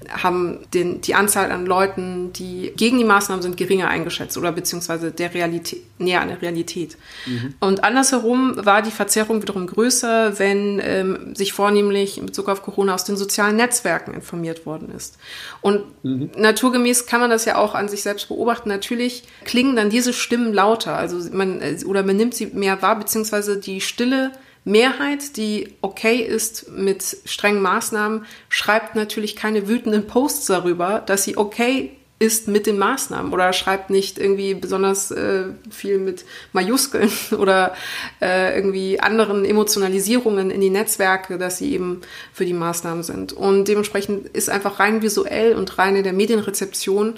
haben den, die Anzahl an Leuten, die gegen die Maßnahmen sind, geringer eingeschätzt oder beziehungsweise der Realität, näher an der Realität. Mhm. Und andersherum war die Verzerrung wiederum größer, wenn ähm, sich vornehmlich in Bezug auf Corona aus den sozialen Netzwerken informiert worden ist. Und mhm. naturgemäß kann man das ja auch an sich selbst beobachten. Natürlich klingen dann diese Stimmen lauter, also man äh, oder man nimmt sie mehr wahr, beziehungsweise die stille Mehrheit, die okay ist mit strengen Maßnahmen, schreibt natürlich keine wütenden Posts darüber, dass sie okay ist mit den Maßnahmen oder schreibt nicht irgendwie besonders äh, viel mit Majuskeln oder äh, irgendwie anderen Emotionalisierungen in die Netzwerke, dass sie eben für die Maßnahmen sind. Und dementsprechend ist einfach rein visuell und rein in der Medienrezeption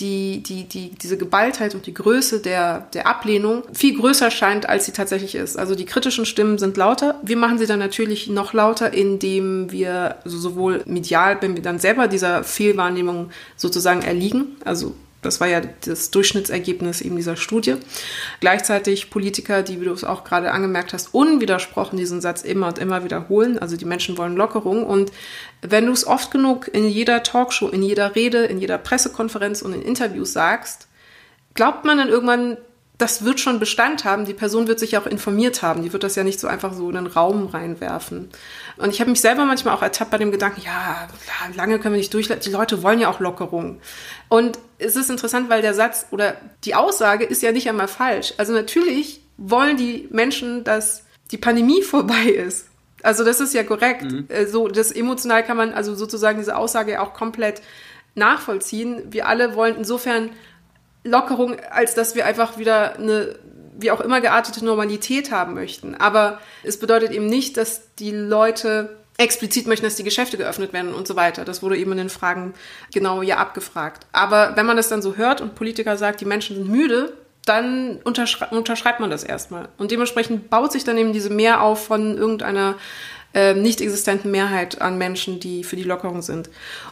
die, die, die, diese Geballtheit und die Größe der, der Ablehnung viel größer scheint, als sie tatsächlich ist. Also die kritischen Stimmen sind lauter. Wir machen sie dann natürlich noch lauter, indem wir also sowohl medial, wenn wir dann selber dieser Fehlwahrnehmung sozusagen erliegen, also das war ja das Durchschnittsergebnis eben dieser Studie. Gleichzeitig Politiker, die, wie du es auch gerade angemerkt hast, unwidersprochen diesen Satz immer und immer wiederholen. Also die Menschen wollen Lockerung. Und wenn du es oft genug in jeder Talkshow, in jeder Rede, in jeder Pressekonferenz und in Interviews sagst, glaubt man dann irgendwann, das wird schon Bestand haben. Die Person wird sich auch informiert haben. Die wird das ja nicht so einfach so in den Raum reinwerfen. Und ich habe mich selber manchmal auch ertappt bei dem Gedanken, ja, lange können wir nicht durch. Die Leute wollen ja auch Lockerung. Und es ist interessant, weil der Satz oder die Aussage ist ja nicht einmal falsch. Also natürlich wollen die Menschen, dass die Pandemie vorbei ist. Also das ist ja korrekt. Mhm. Äh, so das emotional kann man also sozusagen diese Aussage ja auch komplett nachvollziehen. Wir alle wollen insofern Lockerung, als dass wir einfach wieder eine wie auch immer geartete Normalität haben möchten. Aber es bedeutet eben nicht, dass die Leute explizit möchten, dass die Geschäfte geöffnet werden und so weiter. Das wurde eben in den Fragen genau ja abgefragt. Aber wenn man das dann so hört und Politiker sagt, die Menschen sind müde, dann unterschrei unterschreibt man das erstmal. Und dementsprechend baut sich dann eben diese Mehr auf von irgendeiner äh, nicht existenten Mehrheit an Menschen, die für die Lockerung sind.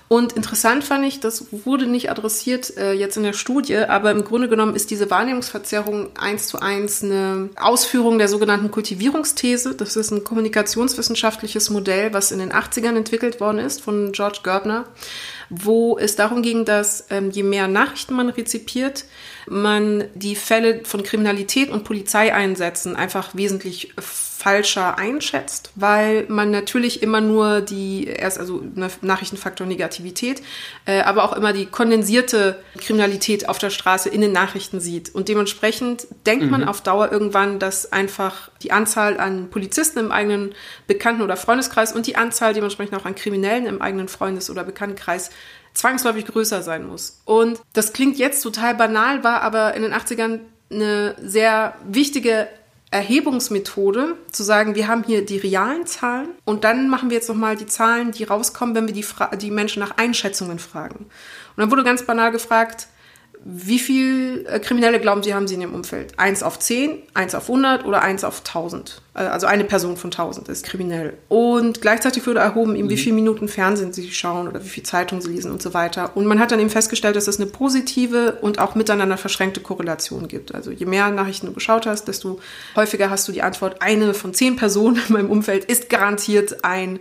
Und interessant fand ich, das wurde nicht adressiert äh, jetzt in der Studie, aber im Grunde genommen ist diese Wahrnehmungsverzerrung eins zu eins eine Ausführung der sogenannten Kultivierungsthese. Das ist ein kommunikationswissenschaftliches Modell, was in den 80ern entwickelt worden ist von George Gerbner, wo es darum ging, dass ähm, je mehr Nachrichten man rezipiert, man die Fälle von Kriminalität und Polizeieinsätzen einfach wesentlich falscher einschätzt, weil man natürlich immer nur die, erst also Nachrichtenfaktor Negativität, äh, aber auch immer die kondensierte Kriminalität auf der Straße in den Nachrichten sieht. Und dementsprechend denkt mhm. man auf Dauer irgendwann, dass einfach die Anzahl an Polizisten im eigenen Bekannten- oder Freundeskreis und die Anzahl dementsprechend auch an Kriminellen im eigenen Freundes- oder Bekanntenkreis zwangsläufig größer sein muss. Und das klingt jetzt total banal, war aber in den 80ern eine sehr wichtige Erhebungsmethode, zu sagen, wir haben hier die realen Zahlen und dann machen wir jetzt nochmal die Zahlen, die rauskommen, wenn wir die, die Menschen nach Einschätzungen fragen. Und dann wurde ganz banal gefragt, wie viel äh, Kriminelle glauben Sie, haben Sie in Ihrem Umfeld? Eins auf zehn, eins auf 100 oder eins auf 1000? Äh, also eine Person von 1000 ist kriminell. Und gleichzeitig wurde erhoben, eben, wie mhm. viele Minuten Fernsehen Sie schauen oder wie viel Zeitung Sie lesen und so weiter. Und man hat dann eben festgestellt, dass es eine positive und auch miteinander verschränkte Korrelation gibt. Also je mehr Nachrichten du geschaut hast, desto häufiger hast du die Antwort, eine von zehn Personen in meinem Umfeld ist garantiert ein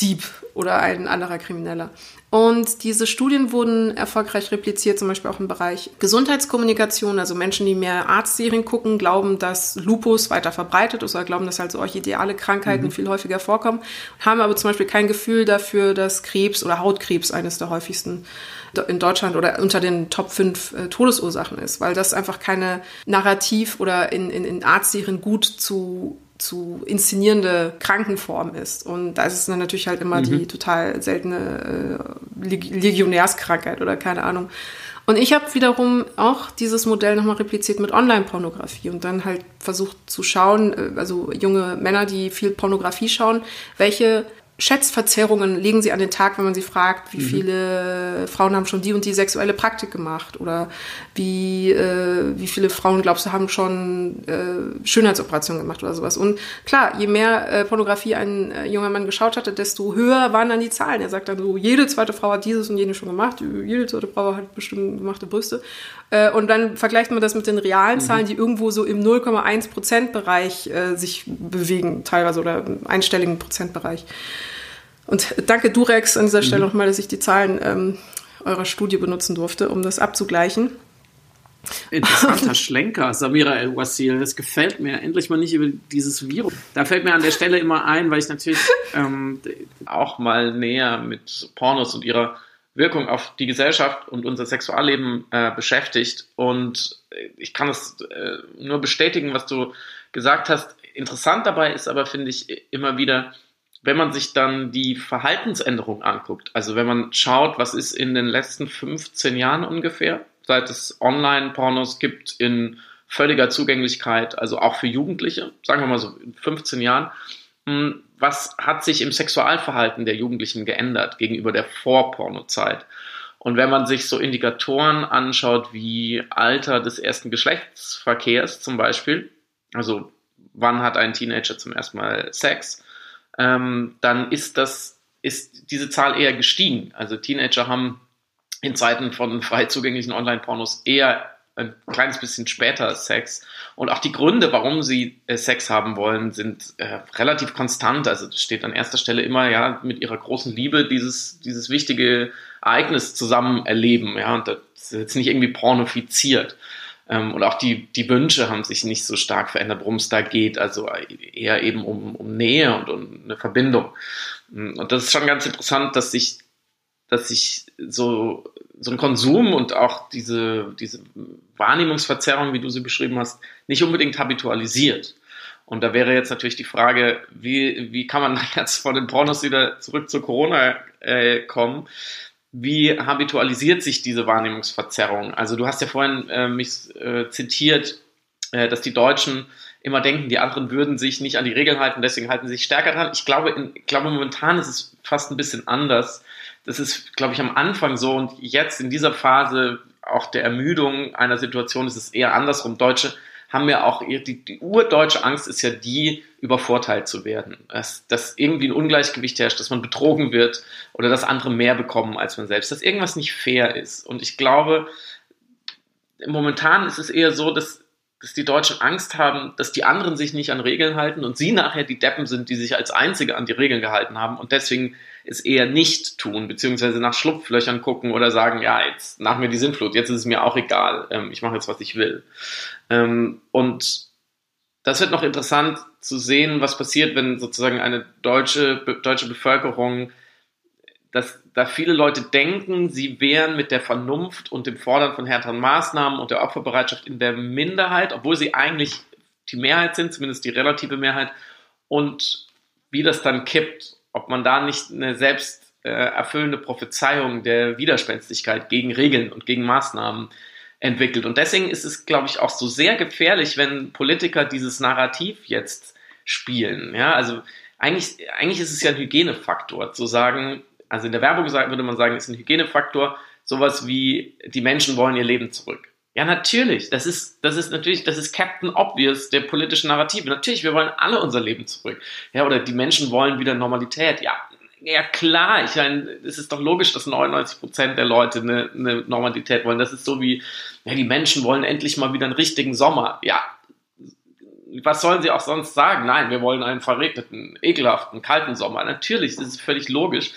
Dieb oder ein anderer Krimineller. Und diese Studien wurden erfolgreich repliziert, zum Beispiel auch im Bereich Gesundheitskommunikation. Also Menschen, die mehr Arztserien gucken, glauben, dass Lupus weiter verbreitet ist oder glauben, dass halt solche ideale Krankheiten mhm. viel häufiger vorkommen, haben aber zum Beispiel kein Gefühl dafür, dass Krebs oder Hautkrebs eines der häufigsten in Deutschland oder unter den Top 5 äh, Todesursachen ist, weil das einfach keine Narrativ oder in, in, in Arztserien gut zu zu inszenierende Krankenform ist. Und da ist es dann natürlich halt immer mhm. die total seltene äh, Legionärskrankheit oder keine Ahnung. Und ich habe wiederum auch dieses Modell nochmal repliziert mit Online-Pornografie und dann halt versucht zu schauen, äh, also junge Männer, die viel Pornografie schauen, welche Schätzverzerrungen legen sie an den Tag, wenn man sie fragt, wie mhm. viele Frauen haben schon die und die sexuelle Praktik gemacht oder wie, äh, wie viele Frauen, glaubst du, haben schon äh, Schönheitsoperationen gemacht oder sowas. Und klar, je mehr äh, Pornografie ein äh, junger Mann geschaut hatte, desto höher waren dann die Zahlen. Er sagt dann so, jede zweite Frau hat dieses und jenes schon gemacht, jede zweite Frau hat bestimmt gemachte Brüste. Äh, und dann vergleicht man das mit den realen mhm. Zahlen, die irgendwo so im 0,1 Prozent Bereich äh, sich bewegen, teilweise oder im einstelligen Prozentbereich. Und danke Durex an dieser Stelle mhm. nochmal, dass ich die Zahlen ähm, eurer Studie benutzen durfte, um das abzugleichen. Interessanter Schlenker, Samira El-Wasil. Das gefällt mir. Endlich mal nicht über dieses Virus. Da fällt mir an der Stelle immer ein, weil ich natürlich ähm, auch mal näher mit Pornos und ihrer Wirkung auf die Gesellschaft und unser Sexualleben äh, beschäftigt. Und ich kann es äh, nur bestätigen, was du gesagt hast. Interessant dabei ist aber, finde ich, immer wieder, wenn man sich dann die Verhaltensänderung anguckt, also wenn man schaut, was ist in den letzten 15 Jahren ungefähr, seit es Online-Pornos gibt in völliger Zugänglichkeit, also auch für Jugendliche, sagen wir mal so in 15 Jahren, was hat sich im Sexualverhalten der Jugendlichen geändert gegenüber der Vor-Porno-Zeit? Und wenn man sich so Indikatoren anschaut wie Alter des ersten Geschlechtsverkehrs zum Beispiel, also wann hat ein Teenager zum ersten Mal Sex, ähm, dann ist das, ist diese Zahl eher gestiegen. Also Teenager haben in Zeiten von frei zugänglichen Online-Pornos eher ein kleines bisschen später Sex. Und auch die Gründe, warum sie äh, Sex haben wollen, sind äh, relativ konstant. Also steht an erster Stelle immer ja mit ihrer großen Liebe dieses, dieses wichtige Ereignis zusammen erleben. Ja, und das ist jetzt nicht irgendwie pornofiziert. Ähm, und auch die, die Wünsche haben sich nicht so stark verändert, worum es da geht. Also eher eben um, um Nähe und um eine Verbindung. Und das ist schon ganz interessant, dass sich, dass sich so so ein Konsum und auch diese, diese Wahrnehmungsverzerrung, wie du sie beschrieben hast, nicht unbedingt habitualisiert. Und da wäre jetzt natürlich die Frage, wie, wie kann man jetzt von den Pornos wieder zurück zu Corona äh, kommen? Wie habitualisiert sich diese Wahrnehmungsverzerrung? Also du hast ja vorhin äh, mich äh, zitiert, äh, dass die Deutschen immer denken, die anderen würden sich nicht an die Regeln halten, deswegen halten sie sich stärker dran. Ich glaube, in, ich glaube momentan ist es fast ein bisschen anders das ist, glaube ich, am Anfang so und jetzt in dieser Phase auch der Ermüdung einer Situation ist es eher andersrum. Deutsche haben ja auch, die, die urdeutsche Angst ist ja die, übervorteilt zu werden. Dass, dass irgendwie ein Ungleichgewicht herrscht, dass man betrogen wird oder dass andere mehr bekommen als man selbst, dass irgendwas nicht fair ist. Und ich glaube, momentan ist es eher so, dass dass die Deutschen Angst haben, dass die anderen sich nicht an Regeln halten und sie nachher die Deppen sind, die sich als Einzige an die Regeln gehalten haben und deswegen es eher nicht tun, beziehungsweise nach Schlupflöchern gucken oder sagen, ja, jetzt nach mir die Sintflut, jetzt ist es mir auch egal, ähm, ich mache jetzt, was ich will. Ähm, und das wird noch interessant zu sehen, was passiert, wenn sozusagen eine deutsche, deutsche Bevölkerung dass da viele Leute denken, sie wären mit der Vernunft und dem Fordern von härteren Maßnahmen und der Opferbereitschaft in der Minderheit, obwohl sie eigentlich die Mehrheit sind, zumindest die relative Mehrheit. Und wie das dann kippt, ob man da nicht eine selbst äh, erfüllende Prophezeiung der Widerspenstigkeit gegen Regeln und gegen Maßnahmen entwickelt. Und deswegen ist es, glaube ich, auch so sehr gefährlich, wenn Politiker dieses Narrativ jetzt spielen. Ja, also eigentlich, eigentlich ist es ja ein Hygienefaktor, zu sagen, also in der Werbung würde man sagen, ist ein Hygienefaktor, sowas wie die Menschen wollen ihr Leben zurück. Ja, natürlich. Das ist, das ist natürlich, das ist Captain Obvious der politischen Narrative. Natürlich, wir wollen alle unser Leben zurück. Ja, oder die Menschen wollen wieder Normalität. Ja, ja klar. Ich meine, es ist doch logisch, dass 99 Prozent der Leute eine, eine Normalität wollen. Das ist so wie, ja, die Menschen wollen endlich mal wieder einen richtigen Sommer. Ja, was sollen sie auch sonst sagen? Nein, wir wollen einen verregneten, ekelhaften, kalten Sommer. Natürlich, das ist völlig logisch.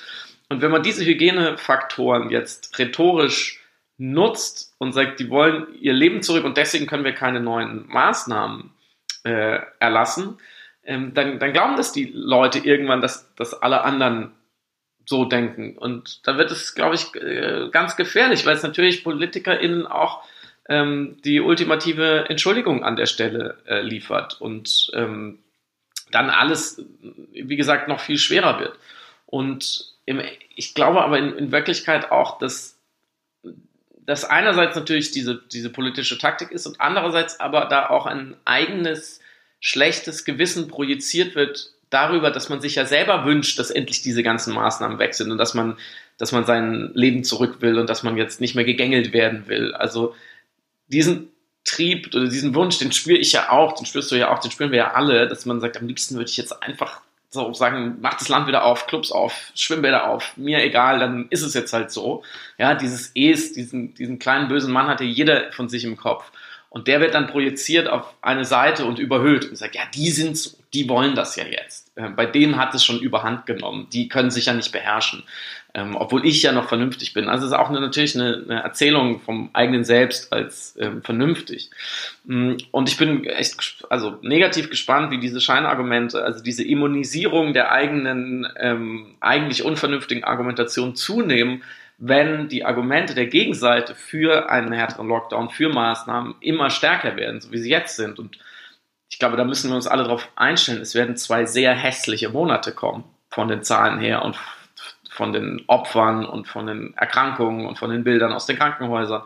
Und wenn man diese Hygienefaktoren jetzt rhetorisch nutzt und sagt, die wollen ihr Leben zurück und deswegen können wir keine neuen Maßnahmen äh, erlassen, ähm, dann, dann glauben das die Leute irgendwann, dass, dass alle anderen so denken. Und da wird es, glaube ich, äh, ganz gefährlich, weil es natürlich PolitikerInnen auch ähm, die ultimative Entschuldigung an der Stelle äh, liefert und ähm, dann alles, wie gesagt, noch viel schwerer wird. Und im, ich glaube aber in, in Wirklichkeit auch, dass das einerseits natürlich diese, diese politische Taktik ist und andererseits aber da auch ein eigenes schlechtes Gewissen projiziert wird darüber, dass man sich ja selber wünscht, dass endlich diese ganzen Maßnahmen weg sind und dass man, dass man sein Leben zurück will und dass man jetzt nicht mehr gegängelt werden will. Also diesen Trieb oder diesen Wunsch, den spüre ich ja auch, den spürst du ja auch, den spüren wir ja alle, dass man sagt, am liebsten würde ich jetzt einfach so sagen, macht das Land wieder auf, Clubs auf, Schwimmbäder auf, mir egal, dann ist es jetzt halt so. Ja, dieses Es, diesen, diesen kleinen bösen Mann hatte jeder von sich im Kopf. Und der wird dann projiziert auf eine Seite und überhöht und sagt, ja, die sind so, die wollen das ja jetzt. Äh, bei denen hat es schon überhand genommen. Die können sich ja nicht beherrschen. Ähm, obwohl ich ja noch vernünftig bin. Also es ist auch eine, natürlich eine, eine, Erzählung vom eigenen Selbst als ähm, vernünftig. Mm, und ich bin echt also negativ gespannt, wie diese Scheinargumente, also diese Immunisierung der eigenen ähm, eigentlich unvernünftigen Argumentation zunehmen, wenn die Argumente der Gegenseite für einen härteren Lockdown, für Maßnahmen immer stärker werden, so wie sie jetzt sind. Und ich glaube, da müssen wir uns alle darauf einstellen. Es werden zwei sehr hässliche Monate kommen von den Zahlen her und von den Opfern und von den Erkrankungen und von den Bildern aus den Krankenhäusern.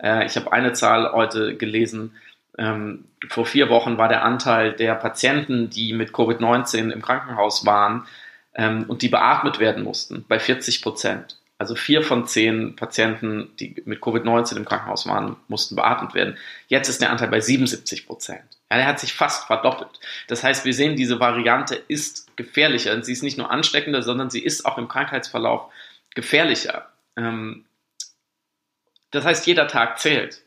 Äh, ich habe eine Zahl heute gelesen. Ähm, vor vier Wochen war der Anteil der Patienten, die mit Covid-19 im Krankenhaus waren ähm, und die beatmet werden mussten, bei 40 Prozent. Also vier von zehn Patienten, die mit Covid-19 im Krankenhaus waren, mussten beatmet werden. Jetzt ist der Anteil bei 77 Prozent. Ja, der hat sich fast verdoppelt. Das heißt, wir sehen, diese Variante ist gefährlicher. Und sie ist nicht nur ansteckender, sondern sie ist auch im Krankheitsverlauf gefährlicher. Ähm, das heißt, jeder Tag zählt.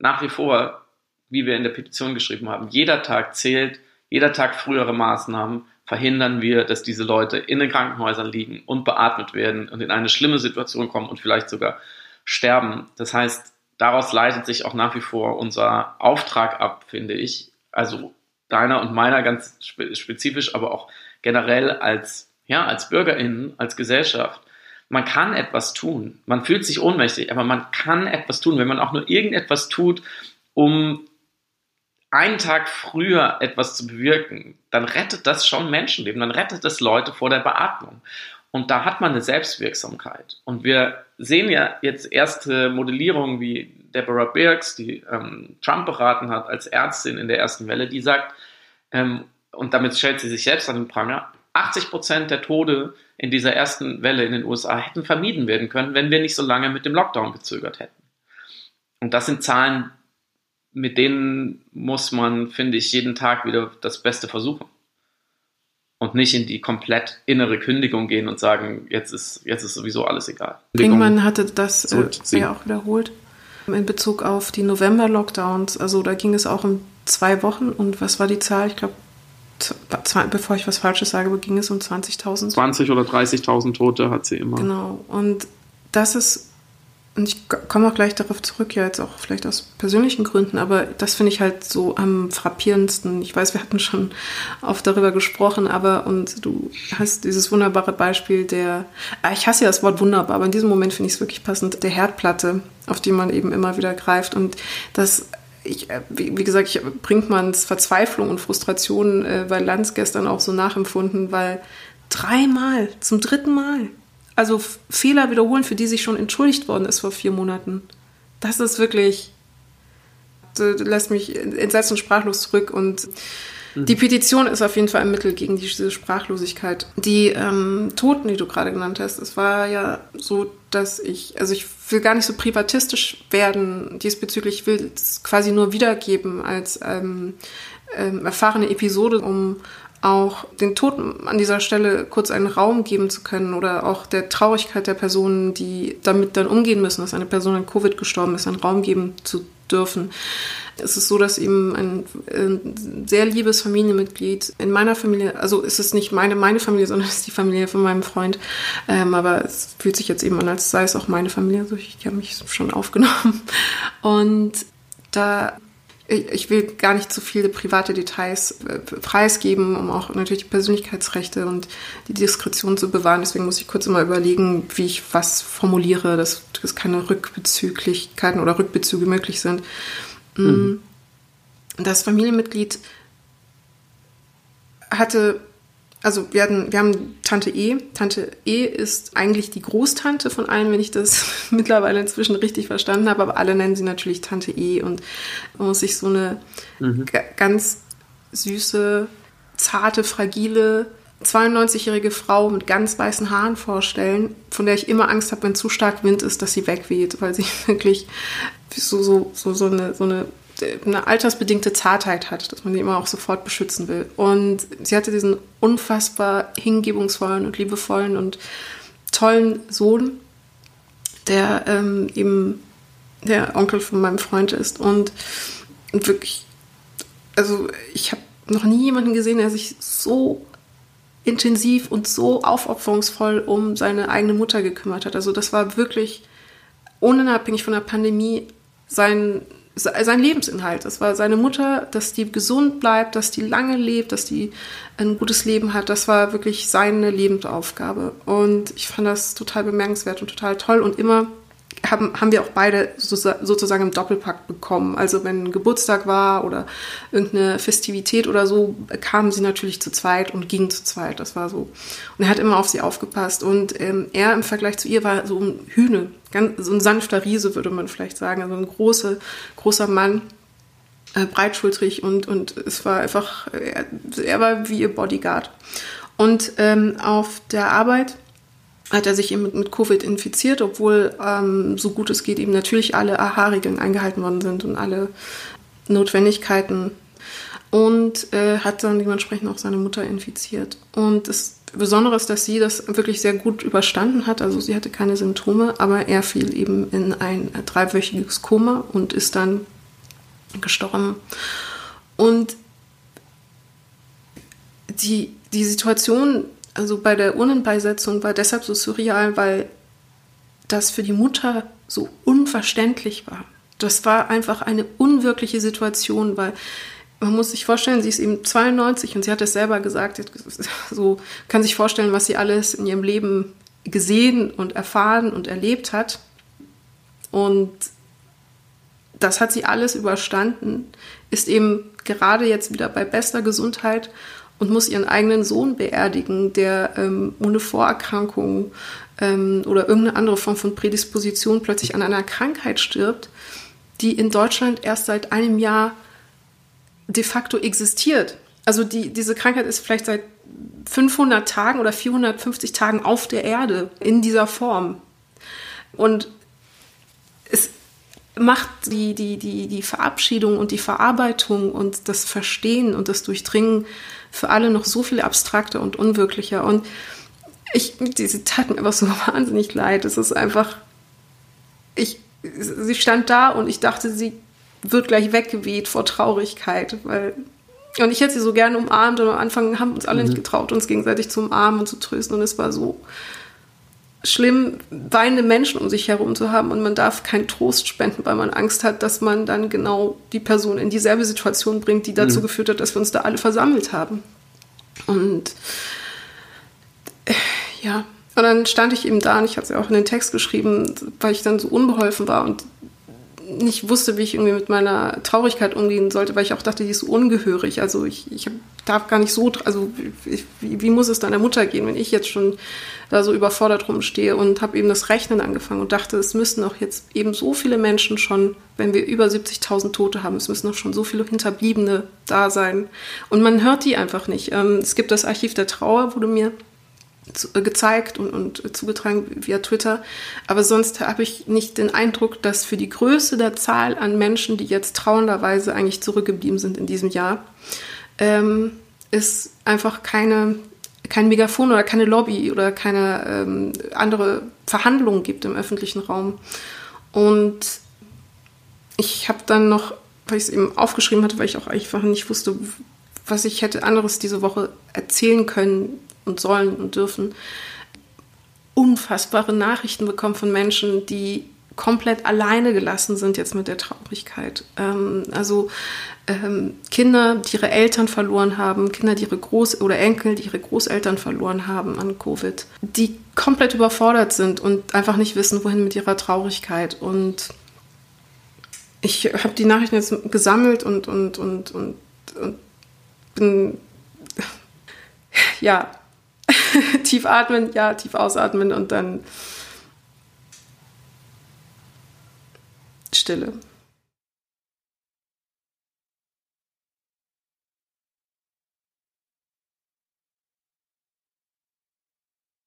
Nach wie vor, wie wir in der Petition geschrieben haben, jeder Tag zählt, jeder Tag frühere Maßnahmen verhindern wir, dass diese Leute in den Krankenhäusern liegen und beatmet werden und in eine schlimme Situation kommen und vielleicht sogar sterben. Das heißt, daraus leitet sich auch nach wie vor unser Auftrag ab, finde ich. Also deiner und meiner ganz spezifisch, aber auch generell als, ja, als BürgerInnen, als Gesellschaft man kann etwas tun. Man fühlt sich ohnmächtig, aber man kann etwas tun, wenn man auch nur irgendetwas tut, um einen Tag früher etwas zu bewirken, dann rettet das schon Menschenleben, dann rettet das Leute vor der Beatmung. Und da hat man eine Selbstwirksamkeit. Und wir sehen ja jetzt erste Modellierungen wie Deborah Birks, die ähm, Trump beraten hat als Ärztin in der ersten Welle, die sagt, ähm, und damit stellt sie sich selbst an den Pranger, 80 Prozent der Tode in dieser ersten Welle in den USA hätten vermieden werden können, wenn wir nicht so lange mit dem Lockdown gezögert hätten. Und das sind Zahlen, mit denen muss man, finde ich, jeden Tag wieder das Beste versuchen. Und nicht in die komplett innere Kündigung gehen und sagen, jetzt ist, jetzt ist sowieso alles egal. Brinkmann hatte das äh, ja auch wiederholt in Bezug auf die November-Lockdowns. Also da ging es auch um zwei Wochen und was war die Zahl? Ich glaube bevor ich was Falsches sage, ging es um 20.000. 20 oder 30.000 Tote hat sie immer. Genau. Und das ist, und ich komme auch gleich darauf zurück, ja jetzt auch vielleicht aus persönlichen Gründen, aber das finde ich halt so am frappierendsten. Ich weiß, wir hatten schon oft darüber gesprochen, aber und du hast dieses wunderbare Beispiel der, ah, ich hasse ja das Wort wunderbar, aber in diesem Moment finde ich es wirklich passend, der Herdplatte, auf die man eben immer wieder greift und das ich, äh, wie, gesagt, ich, Brinkmanns Verzweiflung und Frustration äh, bei Lanz gestern auch so nachempfunden, weil dreimal, zum dritten Mal, also Fehler wiederholen, für die sich schon entschuldigt worden ist vor vier Monaten. Das ist wirklich, das lässt mich entsetzt und sprachlos zurück und die Petition ist auf jeden Fall ein Mittel gegen diese Sprachlosigkeit. Die ähm, Toten, die du gerade genannt hast, es war ja so, dass ich, also ich will gar nicht so privatistisch werden diesbezüglich, ich will es quasi nur wiedergeben als ähm, ähm, erfahrene Episode, um auch den Toten an dieser Stelle kurz einen Raum geben zu können oder auch der Traurigkeit der Personen, die damit dann umgehen müssen, dass eine Person an Covid gestorben ist, einen Raum geben zu dürfen. Es ist so, dass eben ein, ein, sehr liebes Familienmitglied in meiner Familie, also es ist nicht meine, meine Familie, sondern es ist die Familie von meinem Freund. Ähm, aber es fühlt sich jetzt eben an, als sei es auch meine Familie. Also ich, ich habe mich schon aufgenommen. Und da ich will gar nicht zu viele private Details äh, preisgeben, um auch natürlich die Persönlichkeitsrechte und die Diskretion zu bewahren. Deswegen muss ich kurz immer überlegen, wie ich was formuliere, dass, dass keine Rückbezüglichkeiten oder Rückbezüge möglich sind. Mhm. Das Familienmitglied hatte, also wir, hatten, wir haben Tante E. Tante E ist eigentlich die Großtante von allen, wenn ich das mittlerweile inzwischen richtig verstanden habe, aber alle nennen sie natürlich Tante E und man muss sich so eine mhm. ganz süße, zarte, fragile 92-jährige Frau mit ganz weißen Haaren vorstellen, von der ich immer Angst habe, wenn zu stark Wind ist, dass sie wegweht, weil sie wirklich so, so, so, so, eine, so eine, eine altersbedingte Zartheit hat, dass man sie immer auch sofort beschützen will. Und sie hatte diesen unfassbar hingebungsvollen und liebevollen und tollen Sohn, der ähm, eben der Onkel von meinem Freund ist. Und, und wirklich, also ich habe noch nie jemanden gesehen, der sich so intensiv und so aufopferungsvoll um seine eigene Mutter gekümmert hat. Also das war wirklich unabhängig von der Pandemie sein, sein Lebensinhalt. Das war seine Mutter, dass die gesund bleibt, dass die lange lebt, dass die ein gutes Leben hat. Das war wirklich seine Lebensaufgabe. Und ich fand das total bemerkenswert und total toll und immer haben, haben wir auch beide sozusagen im Doppelpack bekommen. Also wenn Geburtstag war oder irgendeine Festivität oder so, kamen sie natürlich zu zweit und gingen zu zweit. Das war so. Und er hat immer auf sie aufgepasst. Und ähm, er im Vergleich zu ihr war so ein Hühne, ganz, so ein sanfter Riese, würde man vielleicht sagen. Also ein großer, großer Mann, äh, breitschultrig und, und es war einfach, er, er war wie ihr Bodyguard. Und ähm, auf der Arbeit hat er sich eben mit, mit Covid infiziert, obwohl ähm, so gut es geht eben natürlich alle AHA-Regeln eingehalten worden sind und alle Notwendigkeiten und äh, hat dann dementsprechend auch seine Mutter infiziert. Und das Besondere ist, dass sie das wirklich sehr gut überstanden hat. Also sie hatte keine Symptome, aber er fiel eben in ein dreiwöchiges Koma und ist dann gestorben. Und die, die Situation, also bei der Urnenbeisetzung, war deshalb so surreal, weil das für die Mutter so unverständlich war. Das war einfach eine unwirkliche Situation, weil man muss sich vorstellen, sie ist eben 92 und sie hat es selber gesagt, so kann sich vorstellen, was sie alles in ihrem Leben gesehen und erfahren und erlebt hat. Und das hat sie alles überstanden, ist eben gerade jetzt wieder bei bester Gesundheit und muss ihren eigenen Sohn beerdigen, der ähm, ohne Vorerkrankung ähm, oder irgendeine andere Form von Prädisposition plötzlich an einer Krankheit stirbt, die in Deutschland erst seit einem Jahr de facto existiert. Also die, diese Krankheit ist vielleicht seit 500 Tagen oder 450 Tagen auf der Erde in dieser Form. Und es macht die, die, die, die Verabschiedung und die Verarbeitung und das Verstehen und das Durchdringen für alle noch so viel abstrakter und unwirklicher. Und ich, diese tat mir einfach so wahnsinnig leid. Es ist einfach, ich, sie stand da und ich dachte, sie wird gleich weggeweht vor Traurigkeit, weil und ich hätte sie so gerne umarmt und am Anfang haben uns alle mhm. nicht getraut, uns gegenseitig zu umarmen und zu trösten und es war so schlimm, weinende Menschen um sich herum zu haben und man darf keinen Trost spenden, weil man Angst hat, dass man dann genau die Person in dieselbe Situation bringt, die dazu mhm. geführt hat, dass wir uns da alle versammelt haben. Und äh, ja, und dann stand ich eben da und ich habe es ja auch in den Text geschrieben, weil ich dann so unbeholfen war und nicht wusste, wie ich irgendwie mit meiner Traurigkeit umgehen sollte, weil ich auch dachte, die ist so ungehörig. Also ich, ich darf gar nicht so, also ich, wie, wie, muss es deiner Mutter gehen, wenn ich jetzt schon da so überfordert rumstehe und habe eben das Rechnen angefangen und dachte, es müssten auch jetzt eben so viele Menschen schon, wenn wir über 70.000 Tote haben, es müssen auch schon so viele Hinterbliebene da sein. Und man hört die einfach nicht. Ähm, es gibt das Archiv der Trauer, wurde mir äh, gezeigt und, und zugetragen via Twitter. Aber sonst habe ich nicht den Eindruck, dass für die Größe der Zahl an Menschen, die jetzt trauernderweise eigentlich zurückgeblieben sind in diesem Jahr, ähm, es einfach keine, kein Megafon oder keine Lobby oder keine ähm, andere Verhandlung gibt im öffentlichen Raum. Und ich habe dann noch, weil ich es eben aufgeschrieben hatte, weil ich auch einfach nicht wusste, was ich hätte anderes diese Woche erzählen können, und sollen und dürfen, unfassbare Nachrichten bekommen von Menschen, die komplett alleine gelassen sind jetzt mit der Traurigkeit. Ähm, also ähm, Kinder, die ihre Eltern verloren haben, Kinder, die ihre Groß- oder Enkel, die ihre Großeltern verloren haben an Covid, die komplett überfordert sind und einfach nicht wissen, wohin mit ihrer Traurigkeit. Und ich habe die Nachrichten jetzt gesammelt und, und, und, und, und bin ja tief atmen, ja, tief ausatmen und dann Stille.